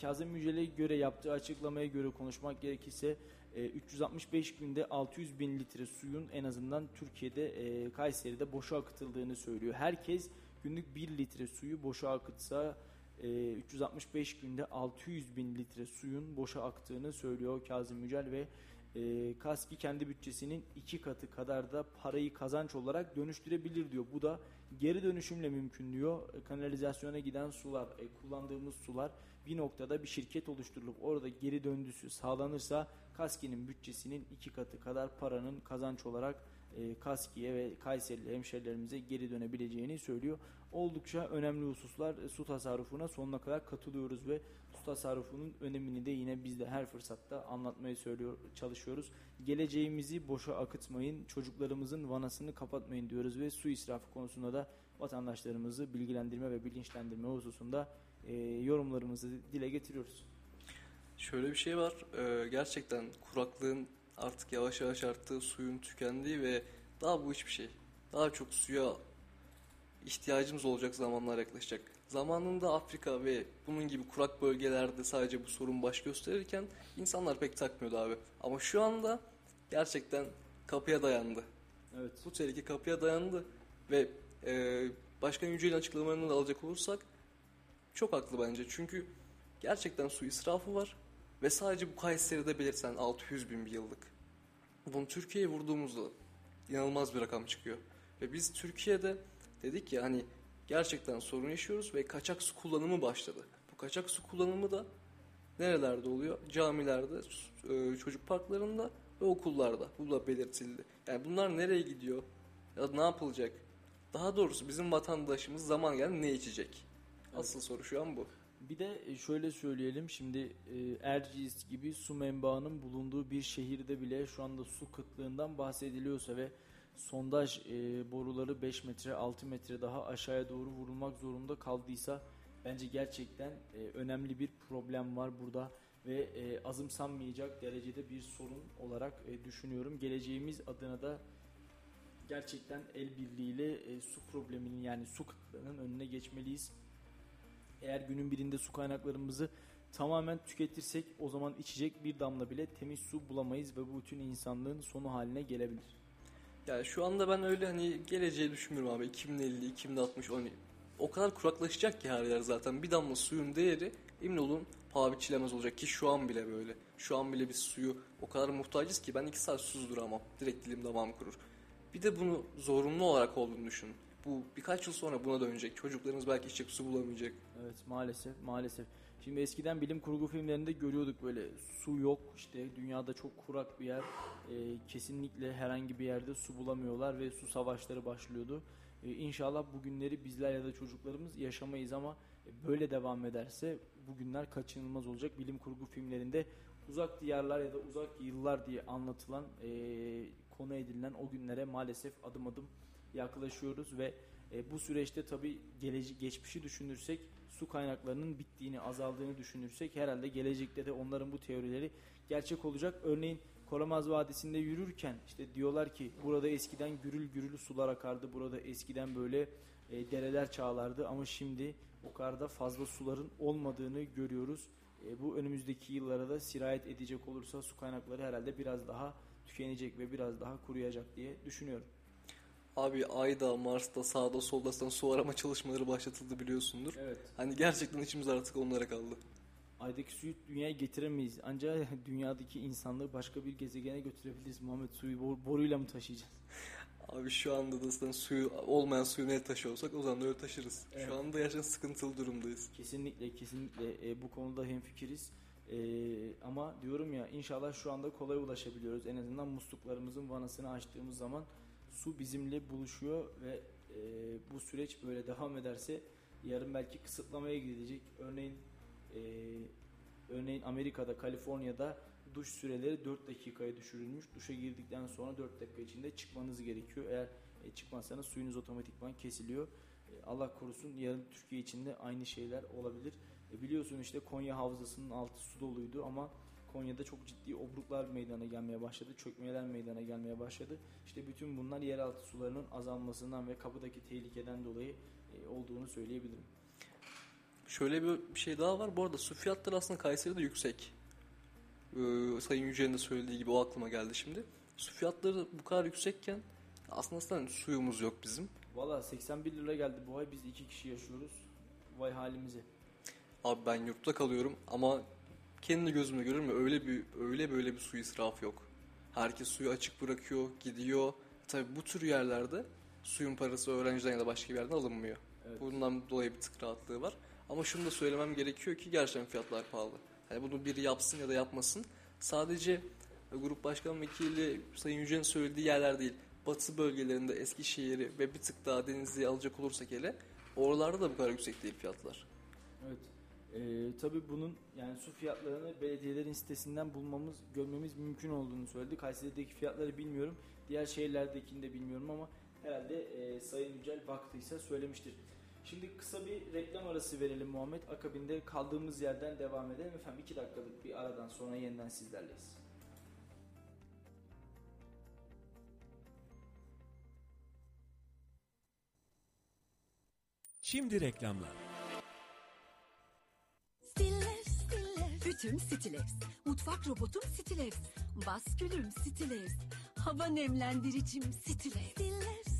Kazım Yücel'e göre yaptığı açıklamaya göre konuşmak gerekirse e, 365 günde 600 bin litre suyun en azından Türkiye'de e, Kayseri'de boşa akıtıldığını söylüyor. Herkes günlük 1 litre suyu boşa akıtsa e, 365 günde 600 bin litre suyun boşa aktığını söylüyor Kazım Yücel ve e, Kaski kendi bütçesinin iki katı kadar da parayı kazanç olarak dönüştürebilir diyor. Bu da geri dönüşümle mümkün diyor. E, Kanalizasyona giden sular, e, kullandığımız sular bir noktada bir şirket oluşturulup orada geri döndüsü sağlanırsa Kaski'nin bütçesinin iki katı kadar paranın kazanç olarak e, Kaski'ye ve Kayserili hemşerilerimize geri dönebileceğini söylüyor. Oldukça önemli hususlar E, su tasarrufuna sonuna kadar katılıyoruz ve su tasarrufunun önemini de yine biz de her fırsatta anlatmaya söylüyor, çalışıyoruz. Geleceğimizi boşa akıtmayın, çocuklarımızın vanasını kapatmayın diyoruz ve su israfı konusunda da vatandaşlarımızı bilgilendirme ve bilinçlendirme hususunda e, yorumlarımızı dile getiriyoruz. Şöyle bir şey var. Ee, gerçekten kuraklığın artık yavaş yavaş arttığı, suyun tükendiği ve daha bu hiçbir şey. Daha çok suya ihtiyacımız olacak zamanlar yaklaşacak. Zamanında Afrika ve bunun gibi kurak bölgelerde sadece bu sorun baş gösterirken insanlar pek takmıyordu abi. Ama şu anda gerçekten kapıya dayandı. Evet. Bu tehlike kapıya dayandı ve e, Başkan Yücel'in açıklamalarını da alacak olursak çok haklı bence. Çünkü gerçekten su israfı var ve sadece bu Kayseri'de belirtilen 600 bin bir yıllık. Bunu Türkiye'ye vurduğumuzda inanılmaz bir rakam çıkıyor. Ve biz Türkiye'de dedik ya hani gerçekten sorun yaşıyoruz ve kaçak su kullanımı başladı. Bu kaçak su kullanımı da nerelerde oluyor? Camilerde, e, çocuk parklarında ve okullarda. Bu da belirtildi. Yani bunlar nereye gidiyor? Ya ne yapılacak? Daha doğrusu bizim vatandaşımız zaman geldi ne içecek? Asıl soru şu an bu. Bir de e, şöyle söyleyelim şimdi e, Erciyes gibi su menbaının bulunduğu bir şehirde bile şu anda su kıtlığından bahsediliyorsa ve sondaj e, boruları 5 metre 6 metre daha aşağıya doğru vurulmak zorunda kaldıysa bence gerçekten önemli bir problem var burada ve azımsanmayacak derecede bir sorun olarak düşünüyorum. Geleceğimiz adına da gerçekten el birliğiyle su probleminin yani su kıtlığının önüne geçmeliyiz. Eğer günün birinde su kaynaklarımızı tamamen tüketirsek o zaman içecek bir damla bile temiz su bulamayız ve bu bütün insanlığın sonu haline gelebilir. Yani şu anda ben öyle hani geleceği düşünmüyorum abi. 2050, 2060, hani o kadar kuraklaşacak ki her yer zaten. Bir damla suyun değeri emin olun paha biçilemez olacak ki şu an bile böyle. Şu an bile biz suyu o kadar muhtacız ki ben iki saat susuz duramam. Direkt dilim damağım kurur. Bir de bunu zorunlu olarak olduğunu düşünün. Bu birkaç yıl sonra buna dönecek. Çocuklarımız belki içecek su bulamayacak. Evet maalesef maalesef. Şimdi eskiden bilim kurgu filmlerinde görüyorduk böyle su yok işte dünyada çok kurak bir yer Ee, kesinlikle herhangi bir yerde su bulamıyorlar ve su savaşları başlıyordu. Ee, İnşallah bu günleri bizler ya da çocuklarımız yaşamayız ama e, böyle devam ederse bu günler kaçınılmaz olacak. Bilim kurgu filmlerinde uzak diyarlar ya da uzak yıllar diye anlatılan e, konu edinilen o günlere maalesef adım adım yaklaşıyoruz ve e, bu süreçte tabii gelece geçmişi düşünürsek su kaynaklarının bittiğini, azaldığını düşünürsek herhalde gelecekte de onların bu teorileri gerçek olacak. Örneğin Koramaz Vadisi'nde yürürken işte diyorlar ki burada eskiden gürül gürül sular akardı. Burada eskiden böyle e, dereler çağlardı ama şimdi o kadar da fazla suların olmadığını görüyoruz. E, bu önümüzdeki yıllara da sirayet edecek olursa su kaynakları herhalde biraz daha tükenecek ve biraz daha kuruyacak diye düşünüyorum. Abi Ay'da, Mars'ta, sağda, solda su arama çalışmaları başlatıldı biliyorsundur. Evet. Hani gerçekten içimiz artık onlara kaldı. Aydaki suyu dünyaya getiremeyiz. Ancak dünyadaki insanlığı başka bir gezegene götürebiliriz. Muhammed suyu bor- boruyla mı taşıyacağız? Abi şu anda da zaten suyu olmayan suyu ne taşıyorsak o zaman öyle taşırız. Evet. Şu anda gerçekten sıkıntılı durumdayız. Kesinlikle kesinlikle e, bu konuda hemfikiriz. E, ama diyorum ya inşallah şu anda kolay ulaşabiliyoruz. En azından musluklarımızın vanasını açtığımız zaman su bizimle buluşuyor ve e, bu süreç böyle devam ederse yarın belki kısıtlamaya gidecek. Örneğin e, örneğin Amerika'da, Kaliforniya'da duş süreleri 4 dakikaya düşürülmüş. Duşa girdikten sonra 4 dakika içinde çıkmanız gerekiyor. Eğer e, çıkmazsanız suyunuz otomatikman kesiliyor. E, Allah korusun yarın Türkiye içinde aynı şeyler olabilir. E, biliyorsun işte Konya Havzası'nın altı su doluydu ama Konya'da çok ciddi obruklar meydana gelmeye başladı. Çökmeler meydana gelmeye başladı. İşte bütün bunlar yeraltı sularının azalmasından ve kapıdaki tehlikeden dolayı e, olduğunu söyleyebilirim. Şöyle bir şey daha var. Bu arada su fiyatları aslında Kayseri'de yüksek. Ee, Sayın Yücel'in de söylediği gibi o aklıma geldi şimdi. Su fiyatları bu kadar yüksekken aslında zaten suyumuz yok bizim. Valla 81 lira geldi bu ay biz iki kişi yaşıyoruz. Vay halimize. Abi ben yurtta kalıyorum ama kendi gözümle görüyorum ya öyle bir öyle böyle bir su israfı yok. Herkes suyu açık bırakıyor, gidiyor. Tabi bu tür yerlerde suyun parası öğrenciden ya da başka bir yerden alınmıyor. Evet. Bundan dolayı bir tık rahatlığı var. Ama şunu da söylemem gerekiyor ki gerçekten fiyatlar pahalı. Yani bunu biri yapsın ya da yapmasın. Sadece grup başkan vekili Sayın Yücel'in söylediği yerler değil. Batı bölgelerinde Eskişehir'i ve bir tık daha Denizli'yi alacak olursak hele oralarda da bu kadar yüksek değil fiyatlar. Evet. Ee, tabii bunun yani su fiyatlarını belediyelerin sitesinden bulmamız, görmemiz mümkün olduğunu söyledi. Kayseri'deki fiyatları bilmiyorum. Diğer şehirlerdekini de bilmiyorum ama herhalde e, Sayın Yücel baktıysa söylemiştir. Şimdi kısa bir reklam arası verelim Muhammed. Akabinde kaldığımız yerden devam edelim. Efendim iki dakikalık bir aradan sonra yeniden sizlerleyiz. Şimdi reklamlar. Jeneratörüm Stilex. Mutfak robotum Stilex. Baskülüm Stilex. Hava nemlendiricim Stilex. Stiller,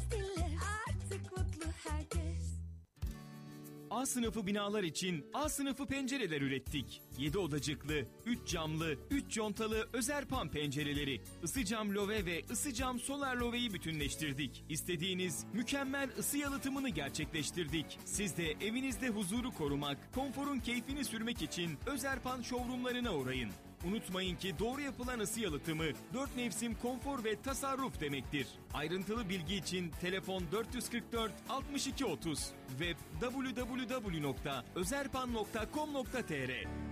A sınıfı binalar için A sınıfı pencereler ürettik. 7 odacıklı, 3 camlı, 3 contalı Özerpan pencereleri. Isı cam love ve ısı cam solar loveyi bütünleştirdik. İstediğiniz mükemmel ısı yalıtımını gerçekleştirdik. Siz de evinizde huzuru korumak, konforun keyfini sürmek için Özerpan showroomlarına uğrayın. Unutmayın ki doğru yapılan ısı yalıtımı 4 mevsim konfor ve tasarruf demektir. Ayrıntılı bilgi için telefon 444 62 30 web www.özerpan.com.tr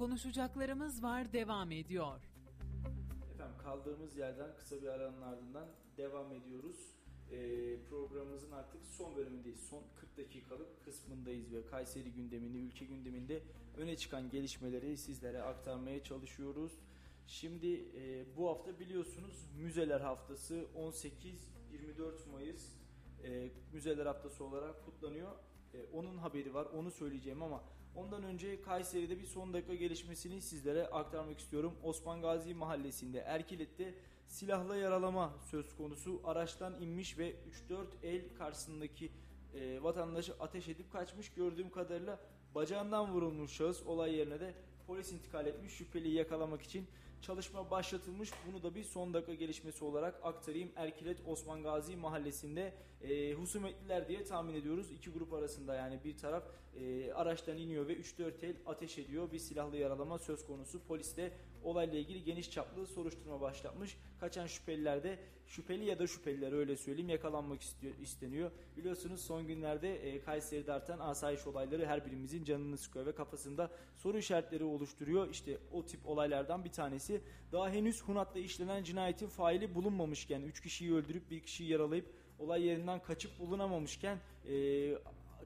Konuşacaklarımız var devam ediyor. Efendim kaldığımız yerden kısa bir aranın ardından devam ediyoruz. Ee, programımızın artık son bölümündeyiz. Son 40 dakikalık kısmındayız ve Kayseri gündemini, ülke gündeminde öne çıkan gelişmeleri sizlere aktarmaya çalışıyoruz. Şimdi e, bu hafta biliyorsunuz Müzeler Haftası 18-24 Mayıs e, Müzeler Haftası olarak kutlanıyor. E, onun haberi var, onu söyleyeceğim ama ondan önce Kayseri'de bir son dakika gelişmesini sizlere aktarmak istiyorum. Osman Gazi Mahallesi'nde Erkilet'te silahla yaralama söz konusu. Araçtan inmiş ve 3-4 el karşısındaki e, vatandaşı ateş edip kaçmış. Gördüğüm kadarıyla bacağından vurulmuş şahıs olay yerine de polis intikal etmiş. Şüpheliyi yakalamak için çalışma başlatılmış. Bunu da bir son dakika gelişmesi olarak aktarayım. Erkilet Osman Gazi mahallesinde e, husumetliler diye tahmin ediyoruz. İki grup arasında yani bir taraf e, araçtan iniyor ve 3-4 el ateş ediyor. Bir silahlı yaralama söz konusu. Polis de olayla ilgili geniş çaplı soruşturma başlatmış. Kaçan şüpheliler de şüpheli ya da şüpheliler öyle söyleyeyim yakalanmak istiyor, isteniyor. Biliyorsunuz son günlerde e, Kayseri'de artan asayiş olayları her birimizin canını sıkıyor ve kafasında soru işaretleri oluşturuyor. İşte o tip olaylardan bir tanesi. Daha henüz Hunat'ta işlenen cinayetin faili bulunmamışken 3 kişiyi öldürüp bir kişiyi yaralayıp olay yerinden kaçıp bulunamamışken e,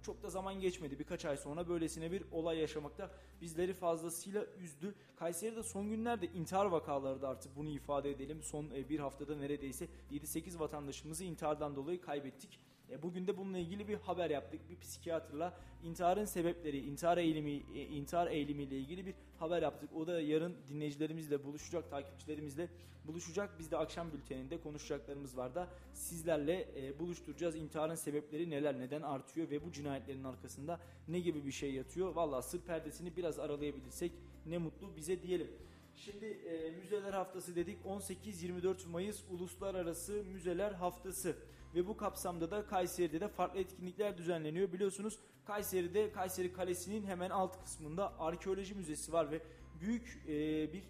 çok da zaman geçmedi. Birkaç ay sonra böylesine bir olay yaşamakta bizleri fazlasıyla üzdü. Kayseri'de son günlerde intihar vakaları da artık bunu ifade edelim. Son e, bir haftada neredeyse 7-8 vatandaşımızı intihardan dolayı kaybettik. E, Bugün de bununla ilgili bir haber yaptık. Bir psikiyatrla intiharın sebepleri, intihar eğilimi, e, intihar eğilimiyle ilgili bir haber yaptık. O da yarın dinleyicilerimizle buluşacak, takipçilerimizle buluşacak. Biz de akşam bülteninde konuşacaklarımız var da sizlerle e, buluşturacağız. İntiharın sebepleri neler, neden artıyor ve bu cinayetlerin arkasında ne gibi bir şey yatıyor? Valla sır perdesini biraz aralayabilirsek ne mutlu bize diyelim. Şimdi e, Müzeler Haftası dedik. 18-24 Mayıs Uluslararası Müzeler Haftası ve bu kapsamda da Kayseri'de de farklı etkinlikler düzenleniyor. Biliyorsunuz Kayseri'de Kayseri Kalesi'nin hemen alt kısmında arkeoloji müzesi var ve büyük e, bir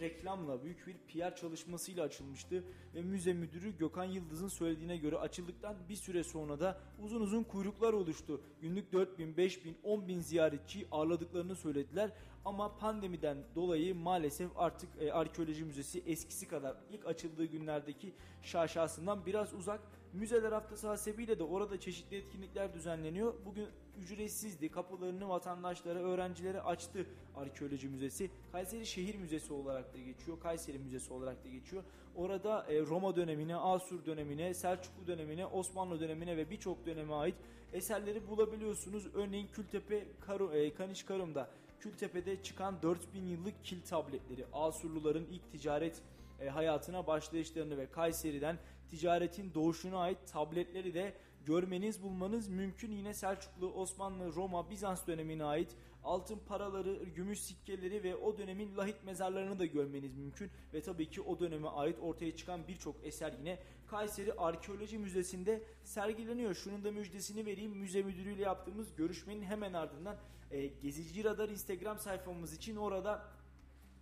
reklamla, büyük bir PR çalışmasıyla açılmıştı ve müze müdürü Gökhan Yıldız'ın söylediğine göre açıldıktan bir süre sonra da uzun uzun kuyruklar oluştu. Günlük 4000, 5000, 10000 ziyaretçi ağırladıklarını söylediler ama pandemiden dolayı maalesef artık e, arkeoloji müzesi eskisi kadar ilk açıldığı günlerdeki şaşasından biraz uzak. Müzeler haftası hasebiyle de orada çeşitli etkinlikler düzenleniyor. Bugün ücretsizdi. Kapılarını vatandaşlara, öğrencilere açtı arkeoloji müzesi. Kayseri Şehir Müzesi olarak da geçiyor. Kayseri Müzesi olarak da geçiyor. Orada e, Roma dönemine, Asur dönemine, Selçuklu dönemine, Osmanlı dönemine ve birçok döneme ait eserleri bulabiliyorsunuz. Örneğin Kültepe Karu, e, Kaniş Karum'da Kültepe'de çıkan 4000 yıllık kil tabletleri, Asurluların ilk ticaret e, hayatına başlayışlarını ve Kayseri'den ticaretin doğuşuna ait tabletleri de görmeniz bulmanız mümkün. Yine Selçuklu, Osmanlı, Roma, Bizans dönemine ait altın paraları, gümüş sikkeleri ve o dönemin lahit mezarlarını da görmeniz mümkün. Ve tabii ki o döneme ait ortaya çıkan birçok eser yine Kayseri Arkeoloji Müzesi'nde sergileniyor. Şunun da müjdesini vereyim. Müze müdürüyle yaptığımız görüşmenin hemen ardından e, Gezici Radar Instagram sayfamız için orada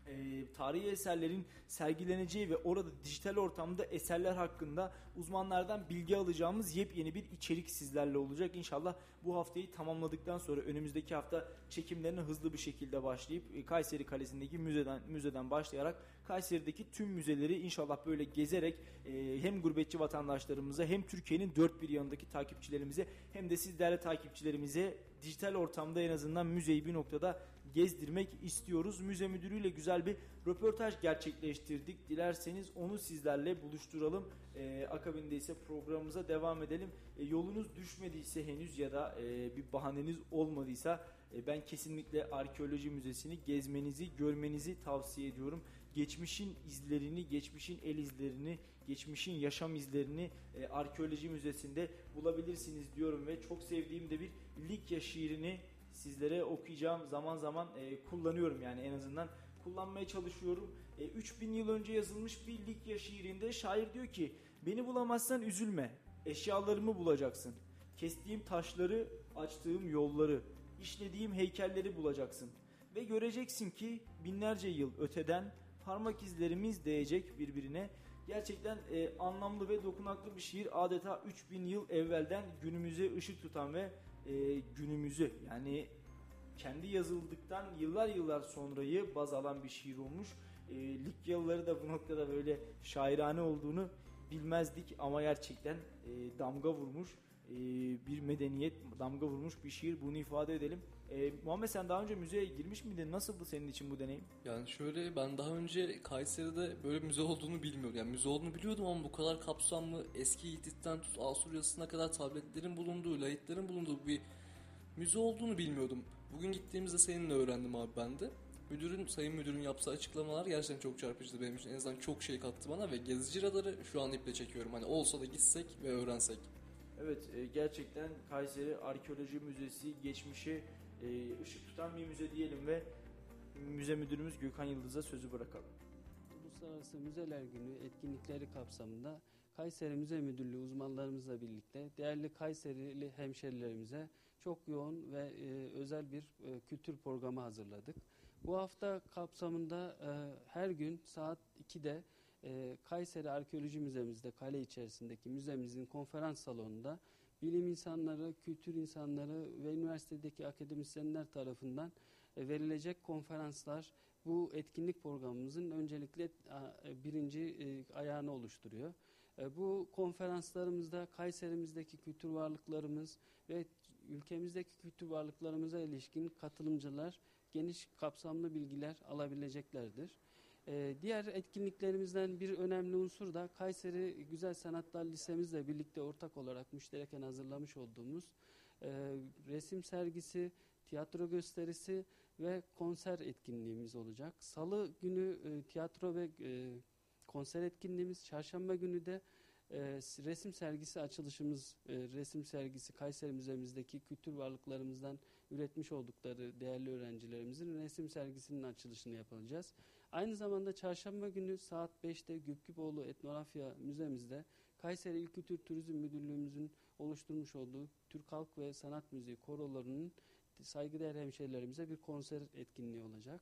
e, tarihi eserlerin sergileneceği ve orada dijital ortamda eserler hakkında uzmanlardan bilgi alacağımız yepyeni bir içerik sizlerle olacak. İnşallah bu haftayı tamamladıktan sonra önümüzdeki hafta çekimlerine hızlı bir şekilde başlayıp e, Kayseri Kalesi'ndeki müzeden müzeden başlayarak Kayseri'deki tüm müzeleri inşallah böyle gezerek e, hem gurbetçi vatandaşlarımıza hem Türkiye'nin dört bir yanındaki takipçilerimize hem de siz değerli takipçilerimize dijital ortamda en azından müzeyi bir noktada gezdirmek istiyoruz. Müze müdürüyle güzel bir röportaj gerçekleştirdik. Dilerseniz onu sizlerle buluşturalım. Ee, akabinde ise programımıza devam edelim. Ee, yolunuz düşmediyse henüz ya da e, bir bahaneniz olmadıysa e, ben kesinlikle arkeoloji müzesini gezmenizi, görmenizi tavsiye ediyorum. Geçmişin izlerini, geçmişin el izlerini, geçmişin yaşam izlerini e, arkeoloji müzesinde bulabilirsiniz diyorum ve çok sevdiğim de bir Likya şiirini sizlere okuyacağım zaman zaman e, kullanıyorum yani en azından kullanmaya çalışıyorum. E, 3000 yıl önce yazılmış bir Likya şiirinde şair diyor ki beni bulamazsan üzülme eşyalarımı bulacaksın. Kestiğim taşları açtığım yolları işlediğim heykelleri bulacaksın. Ve göreceksin ki binlerce yıl öteden parmak izlerimiz değecek birbirine. Gerçekten e, anlamlı ve dokunaklı bir şiir adeta 3000 yıl evvelden günümüze ışık tutan ve e, günümüzü yani kendi yazıldıktan yıllar yıllar sonrayı baz alan bir şiir olmuş. E, Likyalıları da bu noktada böyle şairane olduğunu bilmezdik ama gerçekten e, damga vurmuş e, bir medeniyet damga vurmuş bir şiir bunu ifade edelim. E, Muhammed sen daha önce müzeye girmiş miydin? Nasıldı senin için bu deneyim? Yani şöyle ben daha önce Kayseri'de böyle müze olduğunu bilmiyordum. Yani müze olduğunu biliyordum ama bu kadar kapsamlı eski Hitit'ten tut Asurya'sına kadar tabletlerin bulunduğu, lahitlerin bulunduğu bir müze olduğunu bilmiyordum. Bugün gittiğimizde seninle öğrendim abi ben de. Müdürün, sayın müdürün yaptığı açıklamalar gerçekten çok çarpıcıydı benim için. En azından çok şey kattı bana ve gezici radarı şu an iple çekiyorum. Hani olsa da gitsek ve öğrensek. Evet e, gerçekten Kayseri Arkeoloji Müzesi geçmişe e, ışık tutan bir müze diyelim ve müze müdürümüz Gökhan Yıldız'a sözü bırakalım. Uluslararası Müzeler Günü etkinlikleri kapsamında Kayseri Müze Müdürlüğü uzmanlarımızla birlikte değerli Kayserili hemşerilerimize çok yoğun ve e, özel bir e, kültür programı hazırladık. Bu hafta kapsamında e, her gün saat 2'de e, Kayseri Arkeoloji Müzemizde kale içerisindeki müzemizin konferans salonunda bilim insanları, kültür insanları ve üniversitedeki akademisyenler tarafından e, verilecek konferanslar bu etkinlik programımızın öncelikle e, birinci e, ayağını oluşturuyor. Bu konferanslarımızda Kayserimizdeki kültür varlıklarımız ve ülkemizdeki kültür varlıklarımıza ilişkin katılımcılar geniş kapsamlı bilgiler alabileceklerdir. Ee, diğer etkinliklerimizden bir önemli unsur da Kayseri Güzel Sanatlar Lisemizle birlikte ortak olarak müştereken hazırlamış olduğumuz e, resim sergisi, tiyatro gösterisi ve konser etkinliğimiz olacak. Salı günü e, tiyatro ve e, konser etkinliğimiz, çarşamba günü de e, resim sergisi açılışımız, e, resim sergisi Kayseri Müzemizdeki kültür varlıklarımızdan üretmiş oldukları değerli öğrencilerimizin resim sergisinin açılışını yapacağız. Aynı zamanda çarşamba günü saat 5'te Güpküpoğlu Etnografya Müzemizde Kayseri İl Kültür Turizm Müdürlüğümüzün oluşturmuş olduğu Türk Halk ve Sanat Müziği korolarının saygıdeğer hemşehrilerimize bir konser etkinliği olacak.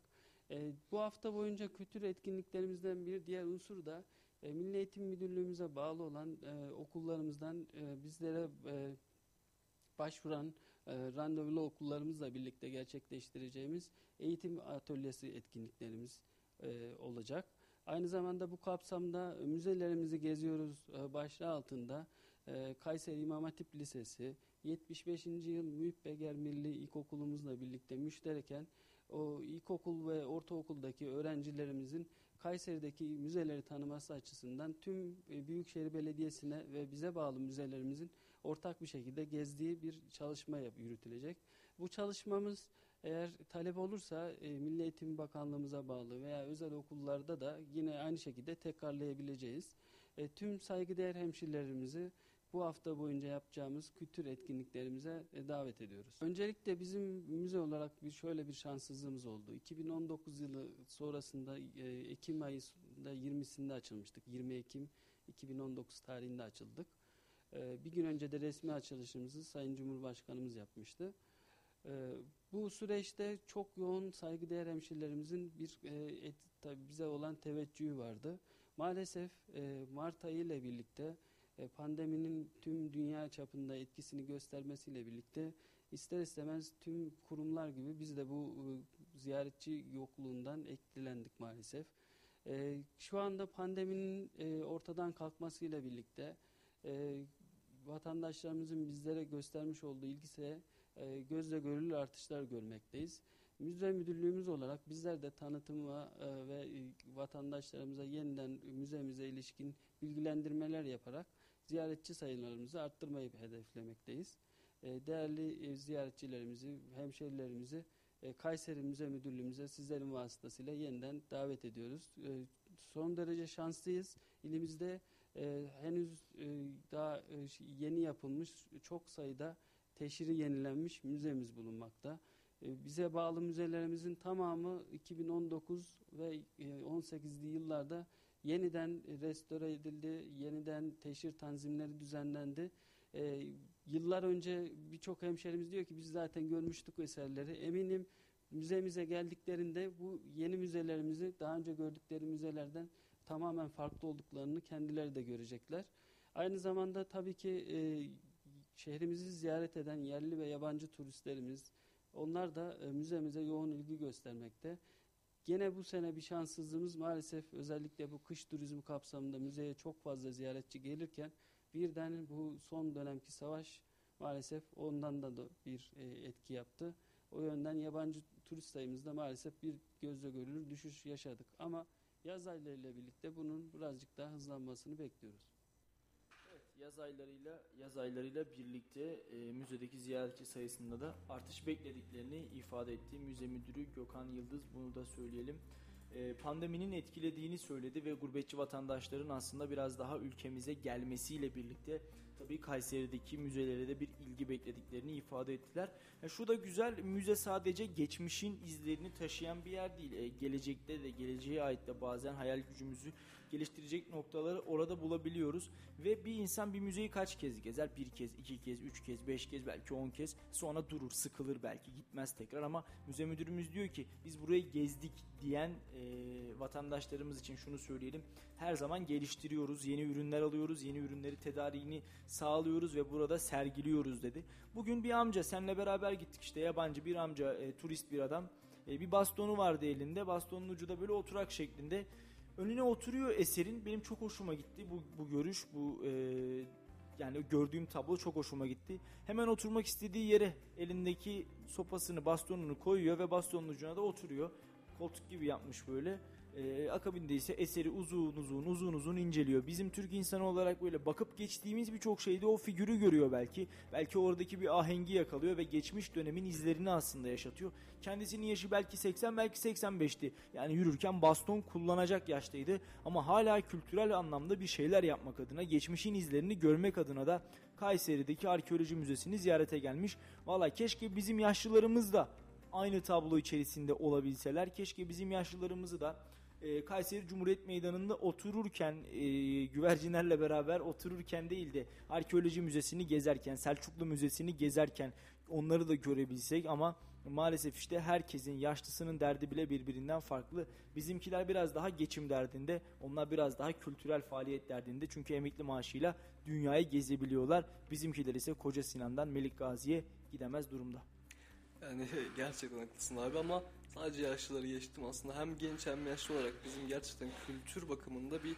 E, bu hafta boyunca kültür etkinliklerimizden bir diğer unsur da e, Milli Eğitim Müdürlüğümüze bağlı olan e, okullarımızdan e, bizlere e, başvuran e, randevulu okullarımızla birlikte gerçekleştireceğimiz eğitim atölyesi etkinliklerimiz e, olacak. Aynı zamanda bu kapsamda müzelerimizi geziyoruz e, başlığı altında e, Kayseri İmam Hatip Lisesi, 75. yıl Mühip Beger Milli İlkokulumuzla birlikte müştereken o ilkokul ve ortaokuldaki öğrencilerimizin Kayseri'deki müzeleri tanıması açısından tüm e, Büyükşehir Belediyesi'ne ve bize bağlı müzelerimizin ortak bir şekilde gezdiği bir çalışma yürütülecek. Bu çalışmamız eğer talep olursa e, Milli Eğitim Bakanlığımıza bağlı veya özel okullarda da yine aynı şekilde tekrarlayabileceğiz. E, tüm saygıdeğer hemşirelerimizi bu hafta boyunca yapacağımız kültür etkinliklerimize e, davet ediyoruz. Öncelikle bizim müze olarak bir şöyle bir şanssızlığımız oldu. 2019 yılı sonrasında e, Ekim ayında 20'sinde açılmıştık. 20 Ekim 2019 tarihinde açıldık. E, bir gün önce de resmi açılışımızı Sayın Cumhurbaşkanımız yapmıştı. Bu süreçte çok yoğun saygıdeğer hemşirelerimizin bir e, et, tabii bize olan teveccühü vardı. Maalesef e, Mart ayı ile birlikte e, pandeminin tüm dünya çapında etkisini göstermesiyle birlikte ister istemez tüm kurumlar gibi biz de bu e, ziyaretçi yokluğundan etkilendik maalesef. E, şu anda pandeminin e, ortadan kalkmasıyla birlikte e, vatandaşlarımızın bizlere göstermiş olduğu ilgise e, gözle görülür artışlar görmekteyiz. Müze müdürlüğümüz olarak bizler de tanıtıma e, ve e, vatandaşlarımıza yeniden müzemize ilişkin bilgilendirmeler yaparak ziyaretçi sayılarımızı arttırmayı hedeflemekteyiz. Değerli ziyaretçilerimizi, hemşerilerimizi e, Kayseri Müze Müdürlüğümüze sizlerin vasıtasıyla yeniden davet ediyoruz. Son derece şanslıyız. İlimizde henüz daha yeni yapılmış çok sayıda teşhiri yenilenmiş müzemiz bulunmakta. E, bize bağlı müzelerimizin tamamı 2019 ve e, 18'li yıllarda yeniden restore edildi, yeniden teşhir tanzimleri düzenlendi. E, yıllar önce birçok hemşerimiz diyor ki biz zaten görmüştük eserleri. Eminim müzemize geldiklerinde bu yeni müzelerimizi daha önce gördükleri müzelerden tamamen farklı olduklarını kendileri de görecekler. Aynı zamanda tabii ki e, şehrimizi ziyaret eden yerli ve yabancı turistlerimiz, onlar da e, müzemize yoğun ilgi göstermekte. Gene bu sene bir şanssızlığımız maalesef özellikle bu kış turizmi kapsamında müzeye çok fazla ziyaretçi gelirken birden bu son dönemki savaş maalesef ondan da, bir e, etki yaptı. O yönden yabancı turist sayımızda maalesef bir gözle görülür düşüş yaşadık. Ama yaz aylarıyla birlikte bunun birazcık daha hızlanmasını bekliyoruz. Yaz aylarıyla yaz aylarıyla birlikte e, müzedeki ziyaretçi sayısında da artış beklediklerini ifade etti. Müze müdürü Gökhan Yıldız bunu da söyleyelim. E, pandeminin etkilediğini söyledi ve gurbetçi vatandaşların aslında biraz daha ülkemize gelmesiyle birlikte tabii Kayseri'deki müzelere de bir ilgi beklediklerini ifade ettiler. Ya şu da güzel müze sadece geçmişin izlerini taşıyan bir yer değil. E, gelecekte de geleceğe ait de bazen hayal gücümüzü geliştirecek noktaları orada bulabiliyoruz. Ve bir insan bir müzeyi kaç kez gezer? Bir kez, iki kez, üç kez, beş kez, belki on kez. Sonra durur, sıkılır belki, gitmez tekrar. Ama müze müdürümüz diyor ki biz burayı gezdik diyen e, vatandaşlarımız için şunu söyleyelim. Her zaman geliştiriyoruz, yeni ürünler alıyoruz, yeni ürünleri tedariğini sağlıyoruz ve burada sergiliyoruz dedi. Bugün bir amca seninle beraber gittik işte yabancı bir amca, e, turist bir adam. E, bir bastonu vardı elinde. Bastonun ucu da böyle oturak şeklinde önüne oturuyor eserin. Benim çok hoşuma gitti bu, bu görüş, bu e, yani gördüğüm tablo çok hoşuma gitti. Hemen oturmak istediği yere elindeki sopasını, bastonunu koyuyor ve bastonun ucuna da oturuyor. Koltuk gibi yapmış böyle. Ee, akabinde ise eseri uzun uzun uzun uzun inceliyor. Bizim Türk insanı olarak böyle bakıp geçtiğimiz birçok şeyde o figürü görüyor belki. Belki oradaki bir ahengi yakalıyor ve geçmiş dönemin izlerini aslında yaşatıyor. Kendisinin yaşı belki 80 belki 85'ti. Yani yürürken baston kullanacak yaştaydı. Ama hala kültürel anlamda bir şeyler yapmak adına, geçmişin izlerini görmek adına da Kayseri'deki arkeoloji müzesini ziyarete gelmiş. Valla keşke bizim yaşlılarımız da aynı tablo içerisinde olabilseler. Keşke bizim yaşlılarımızı da e, Kayseri Cumhuriyet Meydanı'nda otururken e, güvercinlerle beraber otururken değil de arkeoloji müzesini gezerken, Selçuklu Müzesi'ni gezerken onları da görebilsek ama maalesef işte herkesin yaşlısının derdi bile birbirinden farklı. Bizimkiler biraz daha geçim derdinde, onlar biraz daha kültürel faaliyet derdinde. Çünkü emekli maaşıyla dünyayı gezebiliyorlar. Bizimkiler ise Koca Sinan'dan Melik Gazi'ye gidemez durumda. Yani gerçekten haklısın abi ama sadece yaşlıları geçtim aslında hem genç hem yaşlı olarak bizim gerçekten kültür bakımında bir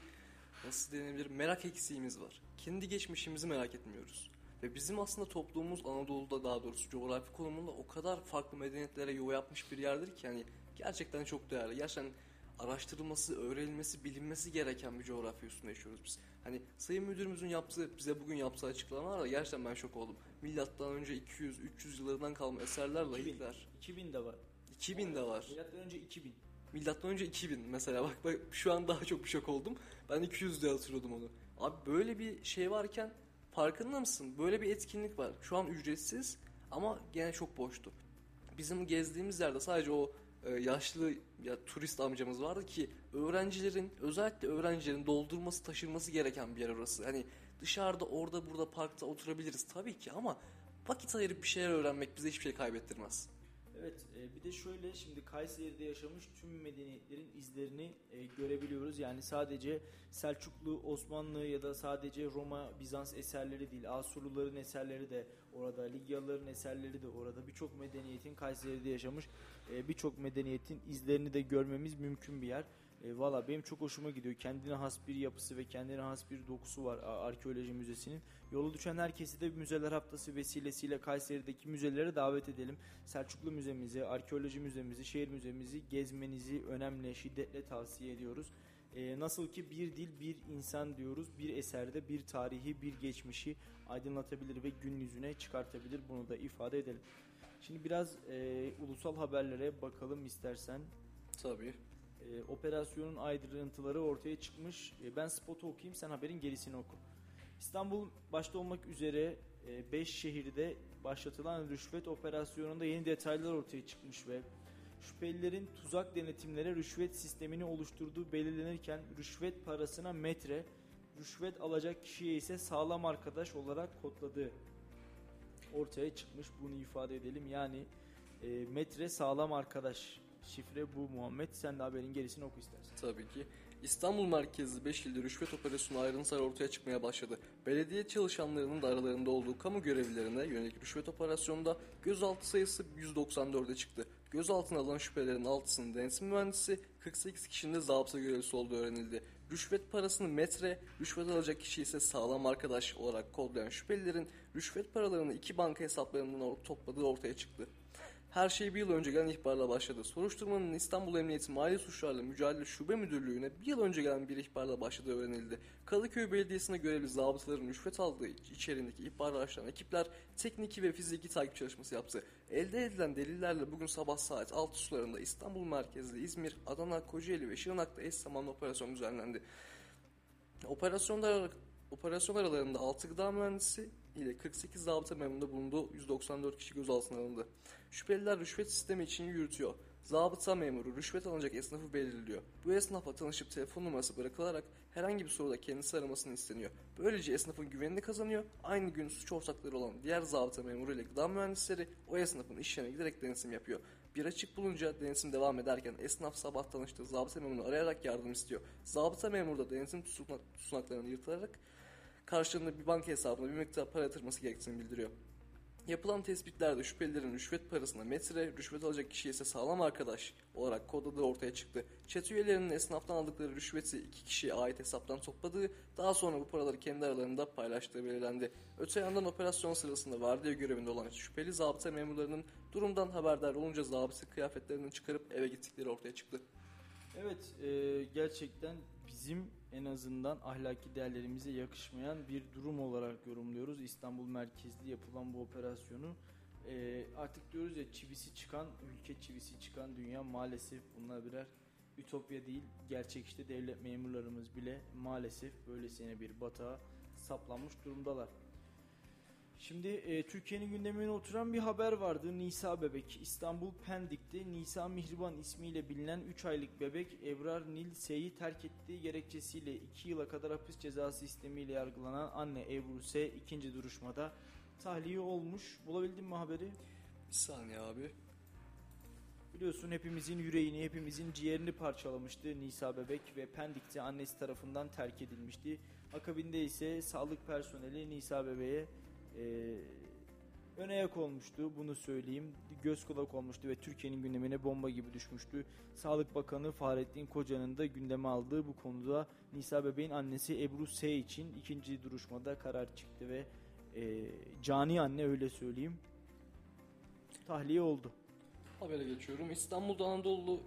nasıl denebilir merak eksiğimiz var. Kendi geçmişimizi merak etmiyoruz. Ve bizim aslında toplumumuz Anadolu'da daha doğrusu coğrafi konumunda o kadar farklı medeniyetlere yuva yapmış bir yerdir ki yani gerçekten çok değerli. Gerçekten araştırılması, öğrenilmesi, bilinmesi gereken bir coğrafya üstünde yaşıyoruz biz. Hani Sayın Müdürümüzün yaptığı, bize bugün yaptığı açıklamalar da gerçekten ben şok oldum. Milattan önce 200-300 yıllarından kalma eserler, 2000, lahitler. 2000 de var. 2000 de var. Milattan önce 2000. Milattan önce 2000 mesela bak, bak şu an daha çok bir şok oldum. Ben 200 diye hatırlıyordum onu. Abi böyle bir şey varken Farkında mısın? Böyle bir etkinlik var. Şu an ücretsiz ama gene çok boştu. Bizim gezdiğimiz yerde sadece o e, yaşlı ya turist amcamız vardı ki öğrencilerin özellikle öğrencilerin doldurması taşırması gereken bir yer orası. Hani dışarıda orada burada parkta oturabiliriz tabii ki ama vakit ayırıp bir şeyler öğrenmek bize hiçbir şey kaybettirmez. Evet e, bir de şöyle şimdi Kayseri'de yaşamış tüm medeniyetlerin izlerini e, görebiliyoruz. Yani sadece Selçuklu, Osmanlı ya da sadece Roma, Bizans eserleri değil. Asurluların eserleri de orada, Ligyalıların eserleri de orada. Birçok medeniyetin Kayseri'de yaşamış e, birçok medeniyetin izlerini de görmemiz mümkün bir yer. E, Valla benim çok hoşuma gidiyor. Kendine has bir yapısı ve kendine has bir dokusu var Arkeoloji Müzesi'nin. Yolu düşen herkesi de Müzeler Haftası vesilesiyle Kayseri'deki müzelere davet edelim. Selçuklu Müzemizi, Arkeoloji Müzemizi, Şehir Müzemizi gezmenizi önemli, şiddetle tavsiye ediyoruz. E, nasıl ki bir dil, bir insan diyoruz. Bir eserde bir tarihi, bir geçmişi aydınlatabilir ve gün yüzüne çıkartabilir. Bunu da ifade edelim. Şimdi biraz e, ulusal haberlere bakalım istersen. Tabii. E, operasyonun ayrıntıları ortaya çıkmış. E, ben spotu okuyayım sen haberin gerisini oku. İstanbul başta olmak üzere 5 şehirde başlatılan rüşvet operasyonunda yeni detaylar ortaya çıkmış ve şüphelilerin tuzak denetimlere rüşvet sistemini oluşturduğu belirlenirken rüşvet parasına metre, rüşvet alacak kişiye ise sağlam arkadaş olarak kodladığı ortaya çıkmış. Bunu ifade edelim. Yani e, metre sağlam arkadaş şifre bu Muhammed. Sen de haberin gerisini oku istersen. Tabii ki. İstanbul merkezli 5 ilde rüşvet operasyonu ayrıntılar ortaya çıkmaya başladı. Belediye çalışanlarının da aralarında olduğu kamu görevlilerine yönelik rüşvet operasyonunda gözaltı sayısı 194'e çıktı. Gözaltına alınan şüphelerin 6'sının denetim mühendisi, 48 kişinin de zabıta görevlisi olduğu öğrenildi. Rüşvet parasını metre, rüşvet alacak kişi ise sağlam arkadaş olarak kodlayan şüphelilerin rüşvet paralarını iki banka hesaplarından topladığı ortaya çıktı. Her şey bir yıl önce gelen ihbarla başladı. Soruşturmanın İstanbul Emniyeti Mali Suçlarla Mücadele Şube Müdürlüğü'ne bir yıl önce gelen bir ihbarla başladığı öğrenildi. Kadıköy Belediyesi'ne görevli zabıtaların rüşvet aldığı içeriğindeki ihbarla açılan ekipler tekniki ve fiziki takip çalışması yaptı. Elde edilen delillerle bugün sabah saat 6 sularında İstanbul merkezli İzmir, Adana, Kocaeli ve Şırnak'ta eş zamanlı operasyon düzenlendi. Operasyonlar Operasyon aralarında 6 gıda mühendisi ile 48 zabıta memurunda bulunduğu 194 kişi gözaltına alındı. Şüpheliler rüşvet sistemi için yürütüyor. Zabıta memuru rüşvet alacak esnafı belirliyor. Bu esnafla tanışıp telefon numarası bırakılarak herhangi bir soruda kendisi aramasını isteniyor. Böylece esnafın güvenini kazanıyor. Aynı gün suç ortakları olan diğer zabıta memuru ile gıda mühendisleri o esnafın iş yerine giderek denetim yapıyor. Bir açık bulunca denetim devam ederken esnaf sabah tanıştığı zabıta memurunu arayarak yardım istiyor. Zabıta memuru da denetim tutunak, tutanaklarını yırtarak karşılığında bir banka hesabına bir miktar para yatırması gerektiğini bildiriyor. Yapılan tespitlerde şüphelilerin rüşvet parasına metre, rüşvet alacak kişi ise sağlam arkadaş olarak kodladığı ortaya çıktı. Çete üyelerinin esnaftan aldıkları rüşveti iki kişiye ait hesaptan topladığı, daha sonra bu paraları kendi aralarında paylaştığı belirlendi. Öte yandan operasyon sırasında vardiya görevinde olan şüpheli zabıta memurlarının durumdan haberdar olunca zabıta kıyafetlerini çıkarıp eve gittikleri ortaya çıktı. Evet e, gerçekten bizim en azından ahlaki değerlerimize yakışmayan bir durum olarak yorumluyoruz. İstanbul merkezli yapılan bu operasyonu. E, artık diyoruz ya çivisi çıkan, ülke çivisi çıkan dünya maalesef bunlar birer ütopya değil. Gerçek işte devlet memurlarımız bile maalesef böylesine bir batağa saplanmış durumdalar. Şimdi e, Türkiye'nin gündemine oturan bir haber vardı. Nisa bebek İstanbul Pendik'te Nisa Mihriban ismiyle bilinen 3 aylık bebek Ebrar Nil S'yi terk ettiği gerekçesiyle 2 yıla kadar hapis cezası istemiyle yargılanan anne Ebru S ikinci duruşmada tahliye olmuş. Bulabildin mi haberi? Bir saniye abi. Biliyorsun hepimizin yüreğini, hepimizin ciğerini parçalamıştı Nisa bebek ve Pendik'te annesi tarafından terk edilmişti. Akabinde ise sağlık personeli Nisa bebeğe e, ön ayak olmuştu bunu söyleyeyim. Göz kulak olmuştu ve Türkiye'nin gündemine bomba gibi düşmüştü. Sağlık Bakanı Fahrettin Koca'nın da gündeme aldığı bu konuda Nisa bebeğin annesi Ebru S için ikinci duruşmada karar çıktı ve e, cani anne öyle söyleyeyim tahliye oldu. Habere geçiyorum. İstanbul'da Anadolu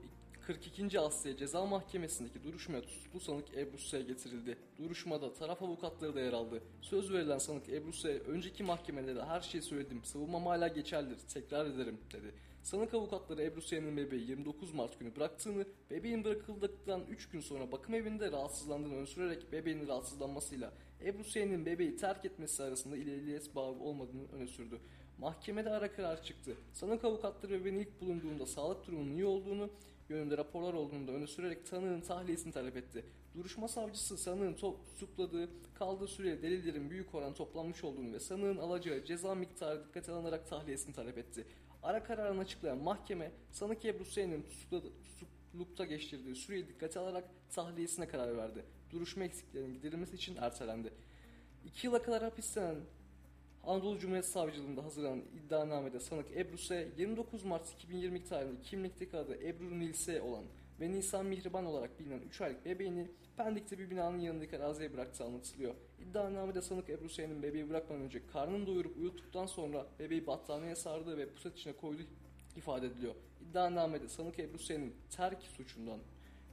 42. Asya Ceza Mahkemesi'ndeki duruşmaya tutuklu sanık Ebru S. getirildi. Duruşmada taraf avukatları da yer aldı. Söz verilen sanık Ebru S. önceki mahkemelerde her şeyi söyledim, savunmam hala geçerlidir, tekrar ederim dedi. Sanık avukatları Ebru S'nin bebeği 29 Mart günü bıraktığını, bebeğin bırakıldıktan 3 gün sonra bakım evinde rahatsızlandığını öne sürerek bebeğin rahatsızlanmasıyla Ebru S'nin bebeği terk etmesi arasında ileliyet bağı olmadığını öne sürdü. Mahkemede ara karar çıktı. Sanık avukatları bebeğin ilk bulunduğunda sağlık durumunun iyi olduğunu, yönünde raporlar olduğunu da öne sürerek tanığın tahliyesini talep etti. Duruşma savcısı sanığın tutukladığı, kaldığı süreye delillerin büyük oran toplanmış olduğunu ve sanığın alacağı ceza miktarı dikkate alınarak tahliyesini talep etti. Ara kararını açıklayan mahkeme, sanık Ebru tutukladı- tutuklukta geçirdiği süreyi dikkate alarak tahliyesine karar verdi. Duruşma eksiklerinin giderilmesi için ertelendi. İki yıla kadar hapisten Anadolu Cumhuriyet Savcılığında hazırlanan iddianamede sanık Ebru S. 29 Mart 2022 tarihinde kimlikteki adı Ebru Nilse olan ve Nisan Mihriban olarak bilinen 3 aylık bebeğini Pendik'te bir binanın yanındaki araziye bıraktığı anlatılıyor. İddianamede sanık Ebru S.'nin bebeği bırakmadan önce karnını doyurup uyuttuktan sonra bebeği battaniyeye sardığı ve pusat içine koyduğu ifade ediliyor. İddianamede sanık Ebru S.'nin terk suçundan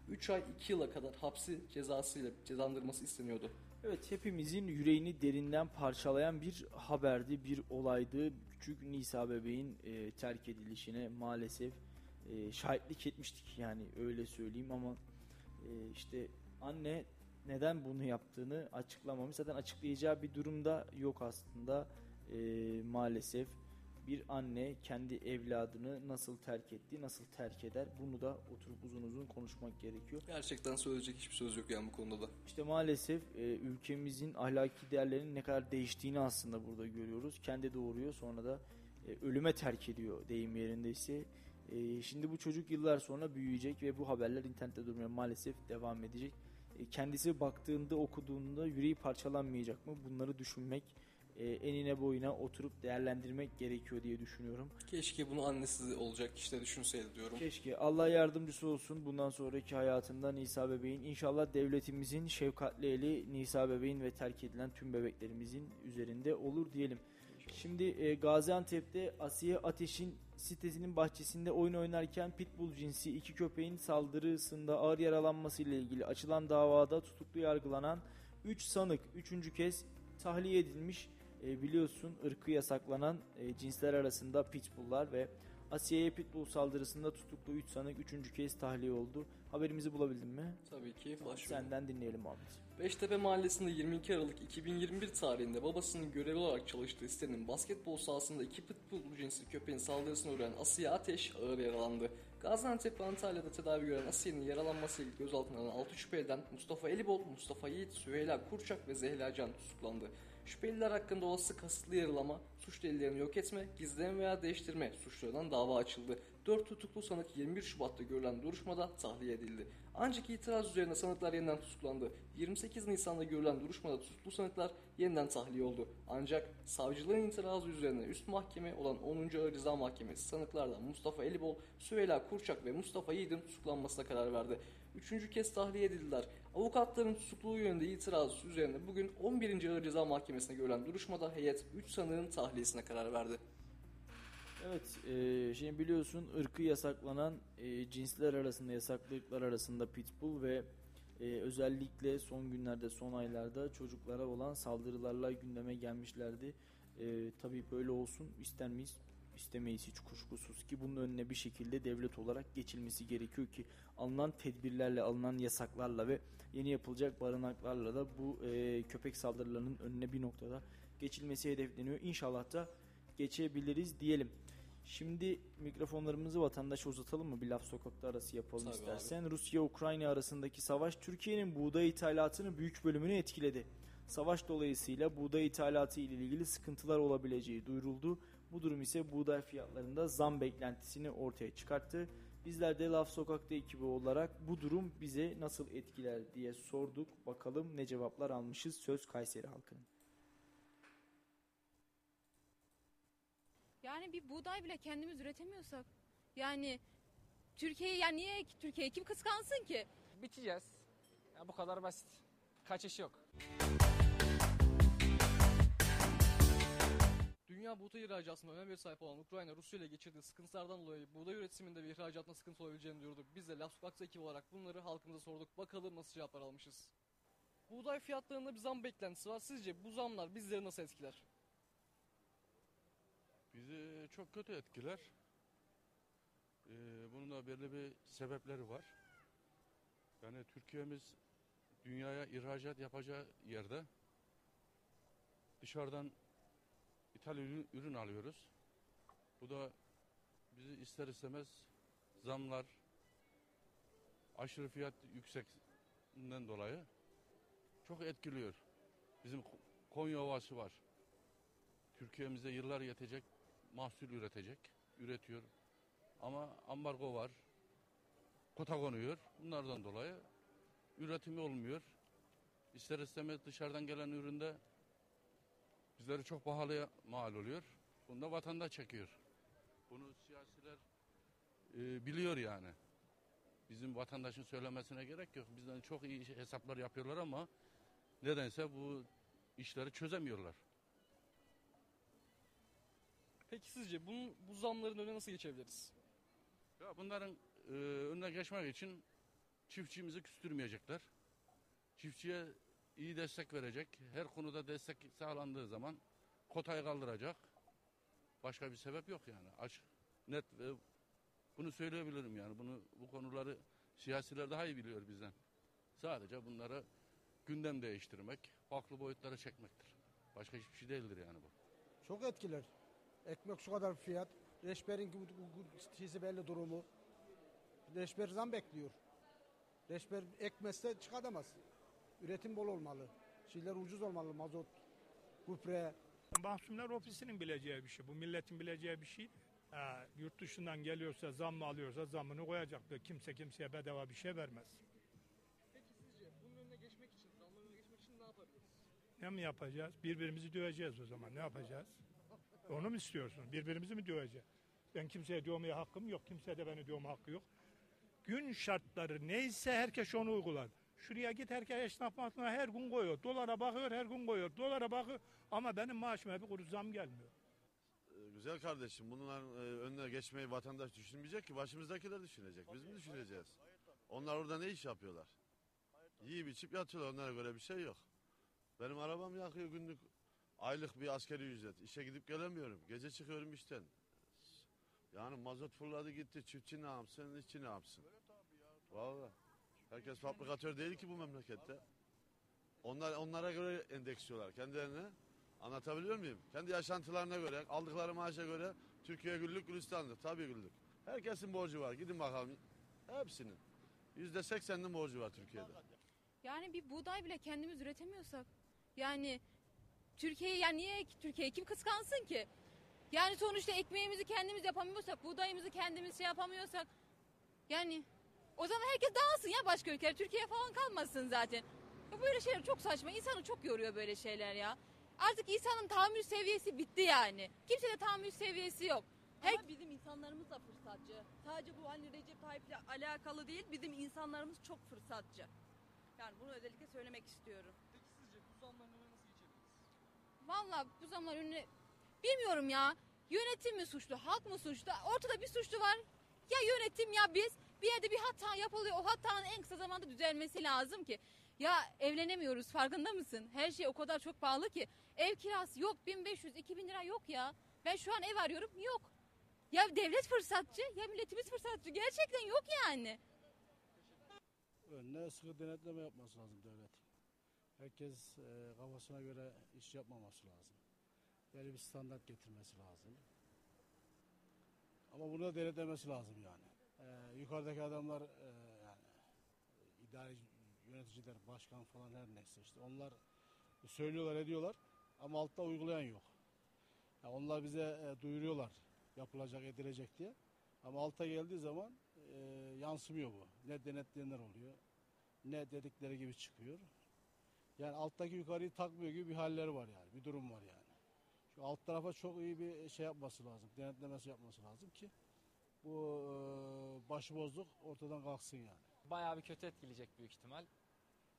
3 ay 2 yıla kadar hapsi cezasıyla cezalandırması isteniyordu. Evet hepimizin yüreğini derinden parçalayan bir haberdi, bir olaydı. Küçük Nisa bebeğin e, terk edilişine maalesef e, şahitlik etmiştik yani öyle söyleyeyim ama e, işte anne neden bunu yaptığını açıklamamış. Zaten açıklayacağı bir durumda yok aslında E, maalesef. Bir anne kendi evladını nasıl terk etti, nasıl terk eder bunu da oturup uzun uzun konuşmak gerekiyor. Gerçekten söyleyecek hiçbir söz yok yani bu konuda da. İşte maalesef e, ülkemizin ahlaki değerlerinin ne kadar değiştiğini aslında burada görüyoruz. Kendi doğuruyor sonra da e, ölüme terk ediyor deyim yerindeyse. E, şimdi bu çocuk yıllar sonra büyüyecek ve bu haberler internette durmaya maalesef devam edecek. E, kendisi baktığında okuduğunda yüreği parçalanmayacak mı? Bunları düşünmek e, enine boyuna oturup değerlendirmek gerekiyor diye düşünüyorum. Keşke bunu annesi olacak kişi de düşünseydi diyorum. Keşke Allah yardımcısı olsun bundan sonraki hayatında Nisa bebeğin. İnşallah devletimizin şefkatli eli Nisa bebeğin ve terk edilen tüm bebeklerimizin üzerinde olur diyelim. Şimdi e, Gaziantep'te Asiye Ateş'in sitesinin bahçesinde oyun oynarken pitbull cinsi iki köpeğin saldırısında ağır yaralanması ile ilgili açılan davada tutuklu yargılanan 3 sanık 3. kez tahliye edilmiş. E, biliyorsun ırkı yasaklanan e, cinsler arasında pitbulllar ve Asiye'ye pitbull saldırısında tutuklu 3 sanık 3. kez tahliye oldu. Haberimizi bulabildin mi? Tabii ki Tamam. Senden dinleyelim Ahmet. Beştepe Mahallesi'nde 22 Aralık 2021 tarihinde babasının görevli olarak çalıştığı sitenin basketbol sahasında iki pitbull cinsi köpeğin saldırısına uğrayan Asiye Ateş ağır yaralandı. Gaziantep ve Antalya'da tedavi gören Asiye'nin yaralanmasıyla gözaltına alınan 6 şüpheliden Mustafa Elibol, Mustafa Yiğit, Süheyla Kurçak ve Zehra Can tutuklandı. Şüpheliler hakkında olası kasıtlı yaralama, suç delillerini yok etme, gizleme veya değiştirme suçlarından dava açıldı. 4 tutuklu sanık 21 Şubat'ta görülen duruşmada tahliye edildi. Ancak itiraz üzerine sanıklar yeniden tutuklandı. 28 Nisan'da görülen duruşmada tutuklu sanıklar yeniden tahliye oldu. Ancak savcılığın itirazı üzerine üst mahkeme olan 10. Ağır Ceza Mahkemesi sanıklardan Mustafa Elibol, Süheyla Kurçak ve Mustafa Yiğit'in tutuklanmasına karar verdi. Üçüncü kez tahliye edildiler. Avukatların tutukluğu yönünde itiraz üzerine bugün 11. Ağır Ceza Mahkemesi'ne görülen duruşmada heyet 3 sanığın tahliyesine karar verdi. Evet, e, şimdi biliyorsun ırkı yasaklanan e, cinsler arasında, yasaklı ırklar arasında pitbull ve e, özellikle son günlerde, son aylarda çocuklara olan saldırılarla gündeme gelmişlerdi. E, tabii böyle olsun ister miyiz? İstemeyiz hiç kuşkusuz ki bunun önüne bir şekilde devlet olarak geçilmesi gerekiyor ki alınan tedbirlerle, alınan yasaklarla ve yeni yapılacak barınaklarla da bu e, köpek saldırılarının önüne bir noktada geçilmesi hedefleniyor. İnşallah da geçebiliriz diyelim. Şimdi mikrofonlarımızı vatandaşa uzatalım mı? Bir laf sokakta arası yapalım Tabii istersen. Rusya-Ukrayna arasındaki savaş Türkiye'nin buğday ithalatının büyük bölümünü etkiledi. Savaş dolayısıyla buğday ithalatı ile ilgili sıkıntılar olabileceği duyuruldu. Bu durum ise buğday fiyatlarında zam beklentisini ortaya çıkarttı. Bizler de Laf Sokak'ta ekibi olarak bu durum bize nasıl etkiler diye sorduk. Bakalım ne cevaplar almışız söz Kayseri halkının. Yani bir buğday bile kendimiz üretemiyorsak yani Türkiye'yi yani niye Türkiye kim kıskansın ki? Biçeceğiz. Ya bu kadar basit. Kaçış yok. Dünya buğday ihracatında önem sahip olan Ukrayna, Rusya ile geçirdiği sıkıntılardan dolayı buğday üretiminde ve ihracatında sıkıntı olabileceğini duyurduk. Biz de Laf Sokak'ta ekibi olarak bunları halkımıza sorduk. Bakalım nasıl cevaplar almışız. Buğday fiyatlarında bir zam beklentisi var. Sizce bu zamlar bizleri nasıl etkiler? Bizi çok kötü etkiler. Ee, bunun da belli bir sebepleri var. Yani Türkiye'miz dünyaya ihracat yapacağı yerde dışarıdan ithal ürün, ürün alıyoruz. Bu da bizi ister istemez zamlar, aşırı fiyat yüksekinden dolayı çok etkiliyor. Bizim Ko- Konya Ovası var. Türkiye'mize yıllar yetecek mahsul üretecek, üretiyor. Ama ambargo var, kota konuyor. Bunlardan dolayı üretimi olmuyor. İster istemez dışarıdan gelen üründe bizleri çok pahalıya mal oluyor. Bunu da vatandaş çekiyor. Bunu siyasiler e, biliyor yani. Bizim vatandaşın söylemesine gerek yok. Bizden çok iyi hesaplar yapıyorlar ama nedense bu işleri çözemiyorlar. Peki sizce bunun, bu zamların önüne nasıl geçebiliriz? Ya bunların e, önüne geçmek için çiftçimizi küstürmeyecekler. Çiftçiye iyi destek verecek. Her konuda destek sağlandığı zaman kotayı kaldıracak. Başka bir sebep yok yani. Açık, net ve bunu söyleyebilirim yani. Bunu bu konuları siyasiler daha iyi biliyor bizden. Sadece bunlara gündem değiştirmek, farklı boyutlara çekmektir. Başka hiçbir şey değildir yani bu. Çok etkiler. Ekmek şu kadar fiyat. Bu şeysi belli durumu. Reçber zam bekliyor. Reçber ekmezse çıkartamaz. Üretim bol olmalı. Şeyler ucuz olmalı. Mazot, gübre. Mahsumlar ofisinin bileceği bir şey. Bu milletin bileceği bir şey. Ha, yurt dışından geliyorsa zam mı alıyorsa zamını koyacaktır. Kimse kimseye bedava bir şey vermez. Peki sizce bunun önüne geçmek için, zamların önüne geçmek için ne yapabiliriz? Ne mi yapacağız? Birbirimizi döveceğiz o zaman. Ne yapacağız? Onu mu istiyorsun? Birbirimizi mi döveceğiz? Ben kimseye dövmeye hakkım yok. Kimseye de beni dövme hakkı yok. Gün şartları neyse herkes onu uygular. Şuraya git herkes esnaf maaşına her gün koyuyor. Dolara bakıyor her gün koyuyor. Dolara bakıyor ama benim maaşıma bir kuruş zam gelmiyor. Ee, Güzel kardeşim bunların e, önüne geçmeyi vatandaş düşünmeyecek ki başımızdakiler düşünecek. Biz mi düşüneceğiz? Onlar orada ne iş yapıyorlar? Yiyip içip yatıyorlar onlara göre bir şey yok. Benim arabam yakıyor günlük aylık bir askeri ücret. İşe gidip gelemiyorum. Gece çıkıyorum işten. Yani mazot fırladı gitti. Çiftçi ne yapsın, işçi ne yapsın? Vallahi. Herkes fabrikatör değil ki bu memlekette. Onlar onlara göre endeksliyorlar kendilerine. Anlatabiliyor muyum? Kendi yaşantılarına göre, aldıkları maaşa göre Türkiye güllük gülistanlık. Tabii güllük. Herkesin borcu var. Gidin bakalım. Hepsinin. Yüzde seksenin borcu var Türkiye'de. Yani bir buğday bile kendimiz üretemiyorsak. Yani Türkiye'yi yani niye Türkiye'yi kim kıskansın ki? Yani sonuçta ekmeğimizi kendimiz yapamıyorsak, buğdayımızı kendimiz şey yapamıyorsak. Yani o zaman herkes dağılsın ya başka ülkelere. Türkiye falan kalmasın zaten. Ya böyle şeyler çok saçma. İnsanı çok yoruyor böyle şeyler ya. Artık insanın tahammül seviyesi bitti yani. Kimsede tahammül seviyesi yok. Ama bizim insanlarımız da fırsatçı. Sadece bu hani Recep Tayyip'le alakalı değil, bizim insanlarımız çok fırsatçı. Yani bunu özellikle söylemek istiyorum. Peki sizce bu zamların önüne nasıl geçebiliriz? Valla bu zamlar önüne bilmiyorum ya. Yönetim mi suçlu, halk mı suçlu? Ortada bir suçlu var. Ya yönetim ya biz. Bir yerde bir hata yapılıyor. O hatanın en kısa zamanda düzelmesi lazım ki. Ya evlenemiyoruz farkında mısın? Her şey o kadar çok pahalı ki. Ev kirası yok 1500 2000 lira yok ya. Ben şu an ev arıyorum yok. Ya devlet fırsatçı ya milletimiz fırsatçı. Gerçekten yok yani. Önüne sıkı denetleme yapması lazım devlet. Herkes e, kafasına göre iş yapmaması lazım. Belli bir standart getirmesi lazım. Ama bunu da denetlemesi lazım yani. E, yukarıdaki adamlar e, yani idare yöneticiler, başkan falan her neyse işte onlar söylüyorlar ediyorlar ama altta uygulayan yok. Yani onlar bize e, duyuruyorlar yapılacak edilecek diye. Ama alta geldiği zaman e, yansımıyor bu. Ne denetleyenler oluyor ne dedikleri gibi çıkıyor. Yani alttaki yukarıyı takmıyor gibi bir halleri var yani. Bir durum var yani. Şu alt tarafa çok iyi bir şey yapması lazım. Denetlemesi yapması lazım ki bu e, başıbozluk ortadan kalksın yani. Bayağı bir kötü etkileyecek büyük ihtimal.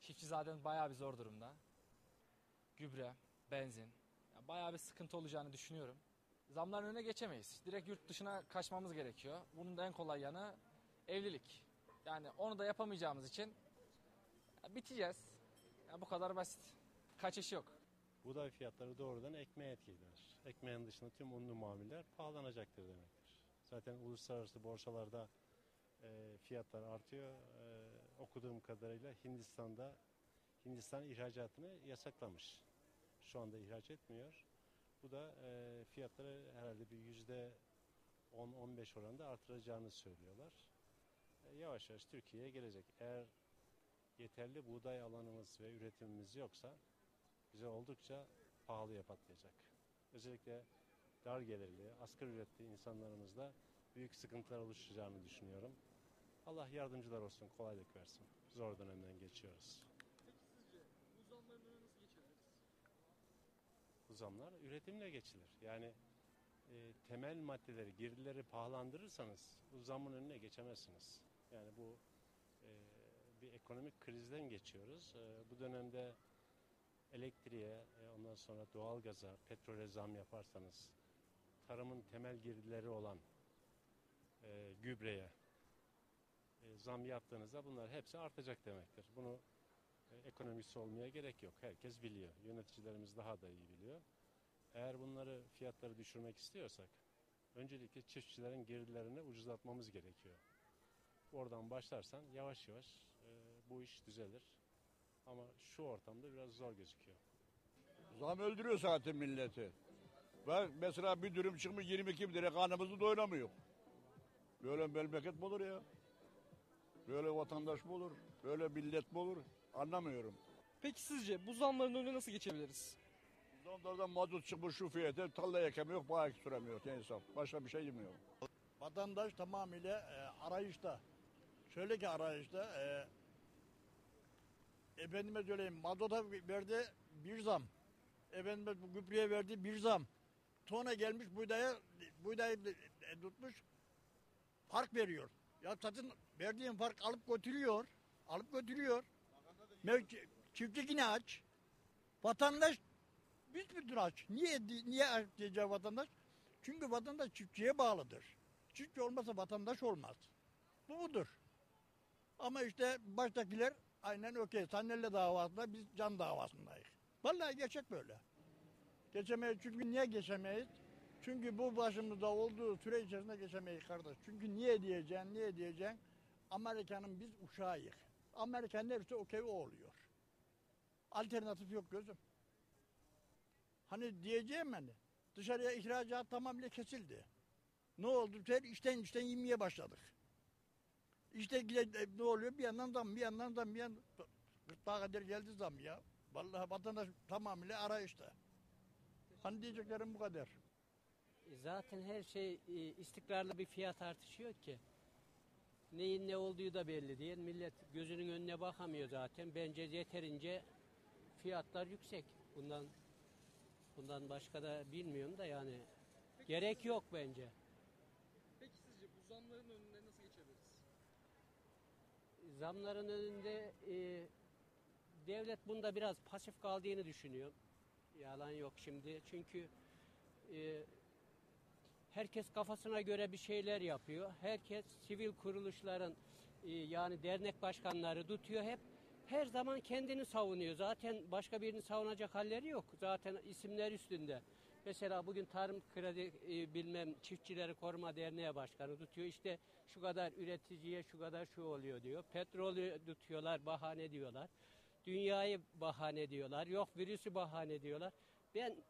Çiftçi zaten bayağı bir zor durumda. Gübre, benzin. Ya bayağı bir sıkıntı olacağını düşünüyorum. Zamların önüne geçemeyiz. Direkt yurt dışına kaçmamız gerekiyor. Bunun da en kolay yanı evlilik. Yani onu da yapamayacağımız için ya biteceğiz. Ya bu kadar basit. Kaçış yok. Buğday fiyatları doğrudan ekmeğe etkiler. Ekmeğin dışında tüm unlu mamuller pahalanacaktır demektir. Zaten uluslararası borsalarda e, fiyatlar artıyor. E, okuduğum kadarıyla Hindistan'da Hindistan ihracatını yasaklamış. Şu anda ihraç etmiyor. Bu da e, fiyatları herhalde bir yüzde 10-15 oranında artıracağını söylüyorlar. E, yavaş yavaş Türkiye'ye gelecek. Eğer yeterli buğday alanımız ve üretimimiz yoksa bize oldukça pahalıya patlayacak. Özellikle dar gelirli, asgari ücretli insanlarımızda büyük sıkıntılar oluşacağını düşünüyorum. Allah yardımcılar olsun, kolaylık versin. Zor dönemden geçiyoruz. Bu zamların önüne nasıl geçebiliriz? Bu zamlar üretimle geçilir. Yani e, temel maddeleri, girdileri pahalandırırsanız bu zamın önüne geçemezsiniz. Yani bu e, bir ekonomik krizden geçiyoruz. E, bu dönemde elektriğe, e, ondan sonra doğalgaza, petrole zam yaparsanız, tarımın temel girdileri olan e, gübreye e, zam yaptığınızda bunlar hepsi artacak demektir. Bunu e, ekonomisi olmaya gerek yok. Herkes biliyor. Yöneticilerimiz daha da iyi biliyor. Eğer bunları fiyatları düşürmek istiyorsak öncelikle çiftçilerin girdilerini ucuzlatmamız gerekiyor. Oradan başlarsan yavaş yavaş e, bu iş düzelir. Ama şu ortamda biraz zor gözüküyor. Zam öldürüyor zaten milleti. Ve mesela bir dürüm çıkmış 22 bin lira karnımızı doyuramıyor. Böyle memleket mi olur ya? Böyle vatandaş mı olur? Böyle millet mi olur? Anlamıyorum. Peki sizce bu zamların önüne nasıl geçebiliriz? Onlardan mazot çıkmış şu fiyata tarla ekemiyor, bağ süremiyor insan. Başka bir şey yemiyor. Vatandaş tamamıyla e, arayışta. Şöyle ki arayışta e, efendime söyleyeyim mazota verdi bir zam. Efendime bu gübreye verdi bir zam. Sonra gelmiş buğdaya buğdayı e, tutmuş fark veriyor. Ya zaten verdiğin fark alıp götürüyor. Alıp götürüyor. Mev- Çiftçi yine aç. Vatandaş biz bütün aç. Niye niye aç diyecek vatandaş? Çünkü vatandaş çiftçiye bağlıdır. Çiftçi olmasa vatandaş olmaz. Bu budur. Ama işte baştakiler aynen okey. Sannelle davasında biz can davasındayız. Vallahi gerçek böyle. Geçemeyiz. Çünkü niye geçemeyiz? Çünkü bu başımızda olduğu süre içerisinde geçemeyiz kardeş. Çünkü niye diyeceksin, niye diyeceksin? Amerika'nın biz uşağıyız. Amerika neresi okey o oluyor. Alternatif yok gözüm. Hani diyeceğim ben de, dışarıya ihracat tamamıyla kesildi. Ne oldu? Her işten işten yemeye başladık. İşte gide- ne oluyor? Bir yandan zam, bir yandan zam, bir yandan... Gırtlağa kadar geldi zam ya. Vallahi vatandaş tamamıyla arayışta. Hani diyeceklerim bu kadar. Zaten her şey e, istikrarlı bir fiyat artışı yok ki. Neyin ne olduğu da belli değil. Millet gözünün önüne bakamıyor zaten. Bence yeterince fiyatlar yüksek. Bundan bundan başka da bilmiyorum da yani gerek yok bence. Peki sizce bu zamların önüne nasıl geçebiliriz? Zamların önünde e, devlet bunda biraz pasif kaldığını düşünüyorum. Yalan yok şimdi. Çünkü e, herkes kafasına göre bir şeyler yapıyor. Herkes sivil kuruluşların e, yani dernek başkanları tutuyor hep her zaman kendini savunuyor. Zaten başka birini savunacak halleri yok. Zaten isimler üstünde. Mesela bugün Tarım Kredi e, bilmem Çiftçileri Koruma Derneği Başkanı tutuyor. İşte şu kadar üreticiye şu kadar şu oluyor diyor. Petrolü tutuyorlar, bahane diyorlar. Dünyayı bahane diyorlar. Yok virüsü bahane diyorlar. Ben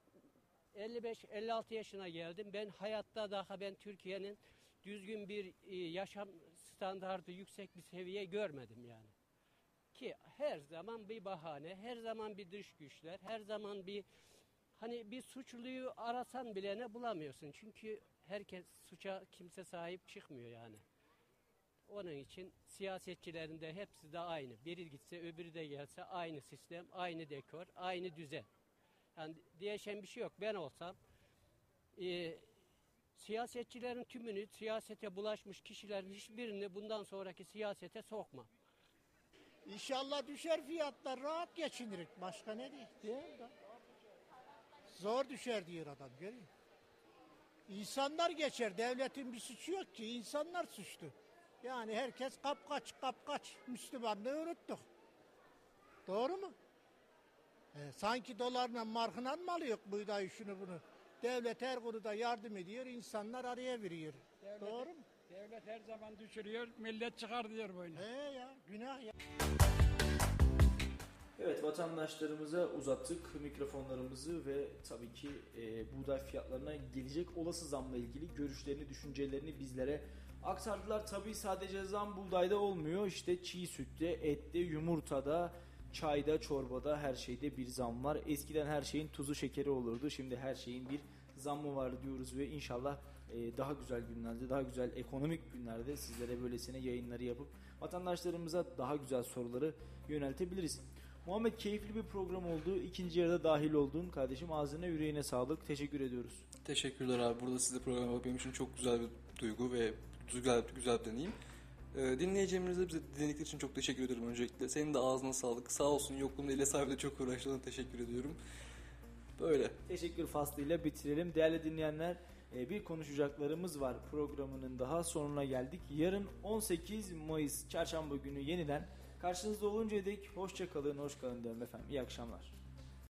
55-56 yaşına geldim. Ben hayatta daha ben Türkiye'nin düzgün bir e, yaşam standartı yüksek bir seviye görmedim yani. Ki her zaman bir bahane, her zaman bir dış güçler, her zaman bir hani bir suçluyu arasan bile ne bulamıyorsun. Çünkü herkes suça kimse sahip çıkmıyor yani. Onun için siyasetçilerin de hepsi de aynı. Biri gitse öbürü de gelse aynı sistem, aynı dekor, aynı düzen. Yani değişen bir şey yok. Ben olsam e, siyasetçilerin tümünü siyasete bulaşmış kişilerin hiçbirini bundan sonraki siyasete sokma. İnşallah düşer fiyatlar rahat geçinirik. Başka ne diyeyim? Zor düşer diyor adam görüyor? İnsanlar geçer. Devletin bir suçu yok ki. İnsanlar suçlu. Yani herkes kapkaç kapkaç. Müslümanlığı unuttuk. Doğru mu? E, sanki dolarla markına mı alıyor buğdayı şunu bunu? Devlet her konuda yardım ediyor, insanlar araya veriyor. Devlet, Doğru mu? Devlet her zaman düşürüyor, millet çıkar diyor böyle. He ya, günah ya. Evet vatandaşlarımıza uzattık mikrofonlarımızı ve tabii ki e, buğday fiyatlarına gelecek olası zamla ilgili görüşlerini, düşüncelerini bizlere aktardılar. Tabii sadece zam buğdayda olmuyor. İşte çiğ sütte, ette, yumurtada, çayda, çorbada her şeyde bir zam var. Eskiden her şeyin tuzu şekeri olurdu. Şimdi her şeyin bir zammı var diyoruz ve inşallah e, daha güzel günlerde, daha güzel ekonomik günlerde sizlere böylesine yayınları yapıp vatandaşlarımıza daha güzel soruları yöneltebiliriz. Muhammed keyifli bir program oldu. İkinci yarıda dahil oldun. Kardeşim ağzına yüreğine sağlık. Teşekkür ediyoruz. Teşekkürler abi. Burada sizle program yapmak benim için çok güzel bir duygu ve güzel, güzel bir deneyim. Ee, dinleyicilerimize bize dinledikleri için çok teşekkür ederim öncelikle. Senin de ağzına sağlık. Sağ olsun yokluğumda ile sahibi çok uğraştı. Ona teşekkür ediyorum. Böyle. Teşekkür faslıyla bitirelim. Değerli dinleyenler e, bir konuşacaklarımız var programının daha sonuna geldik. Yarın 18 Mayıs çarşamba günü yeniden karşınızda oluncaya dek hoşça kalın, hoş kalın diyorum efendim. İyi akşamlar.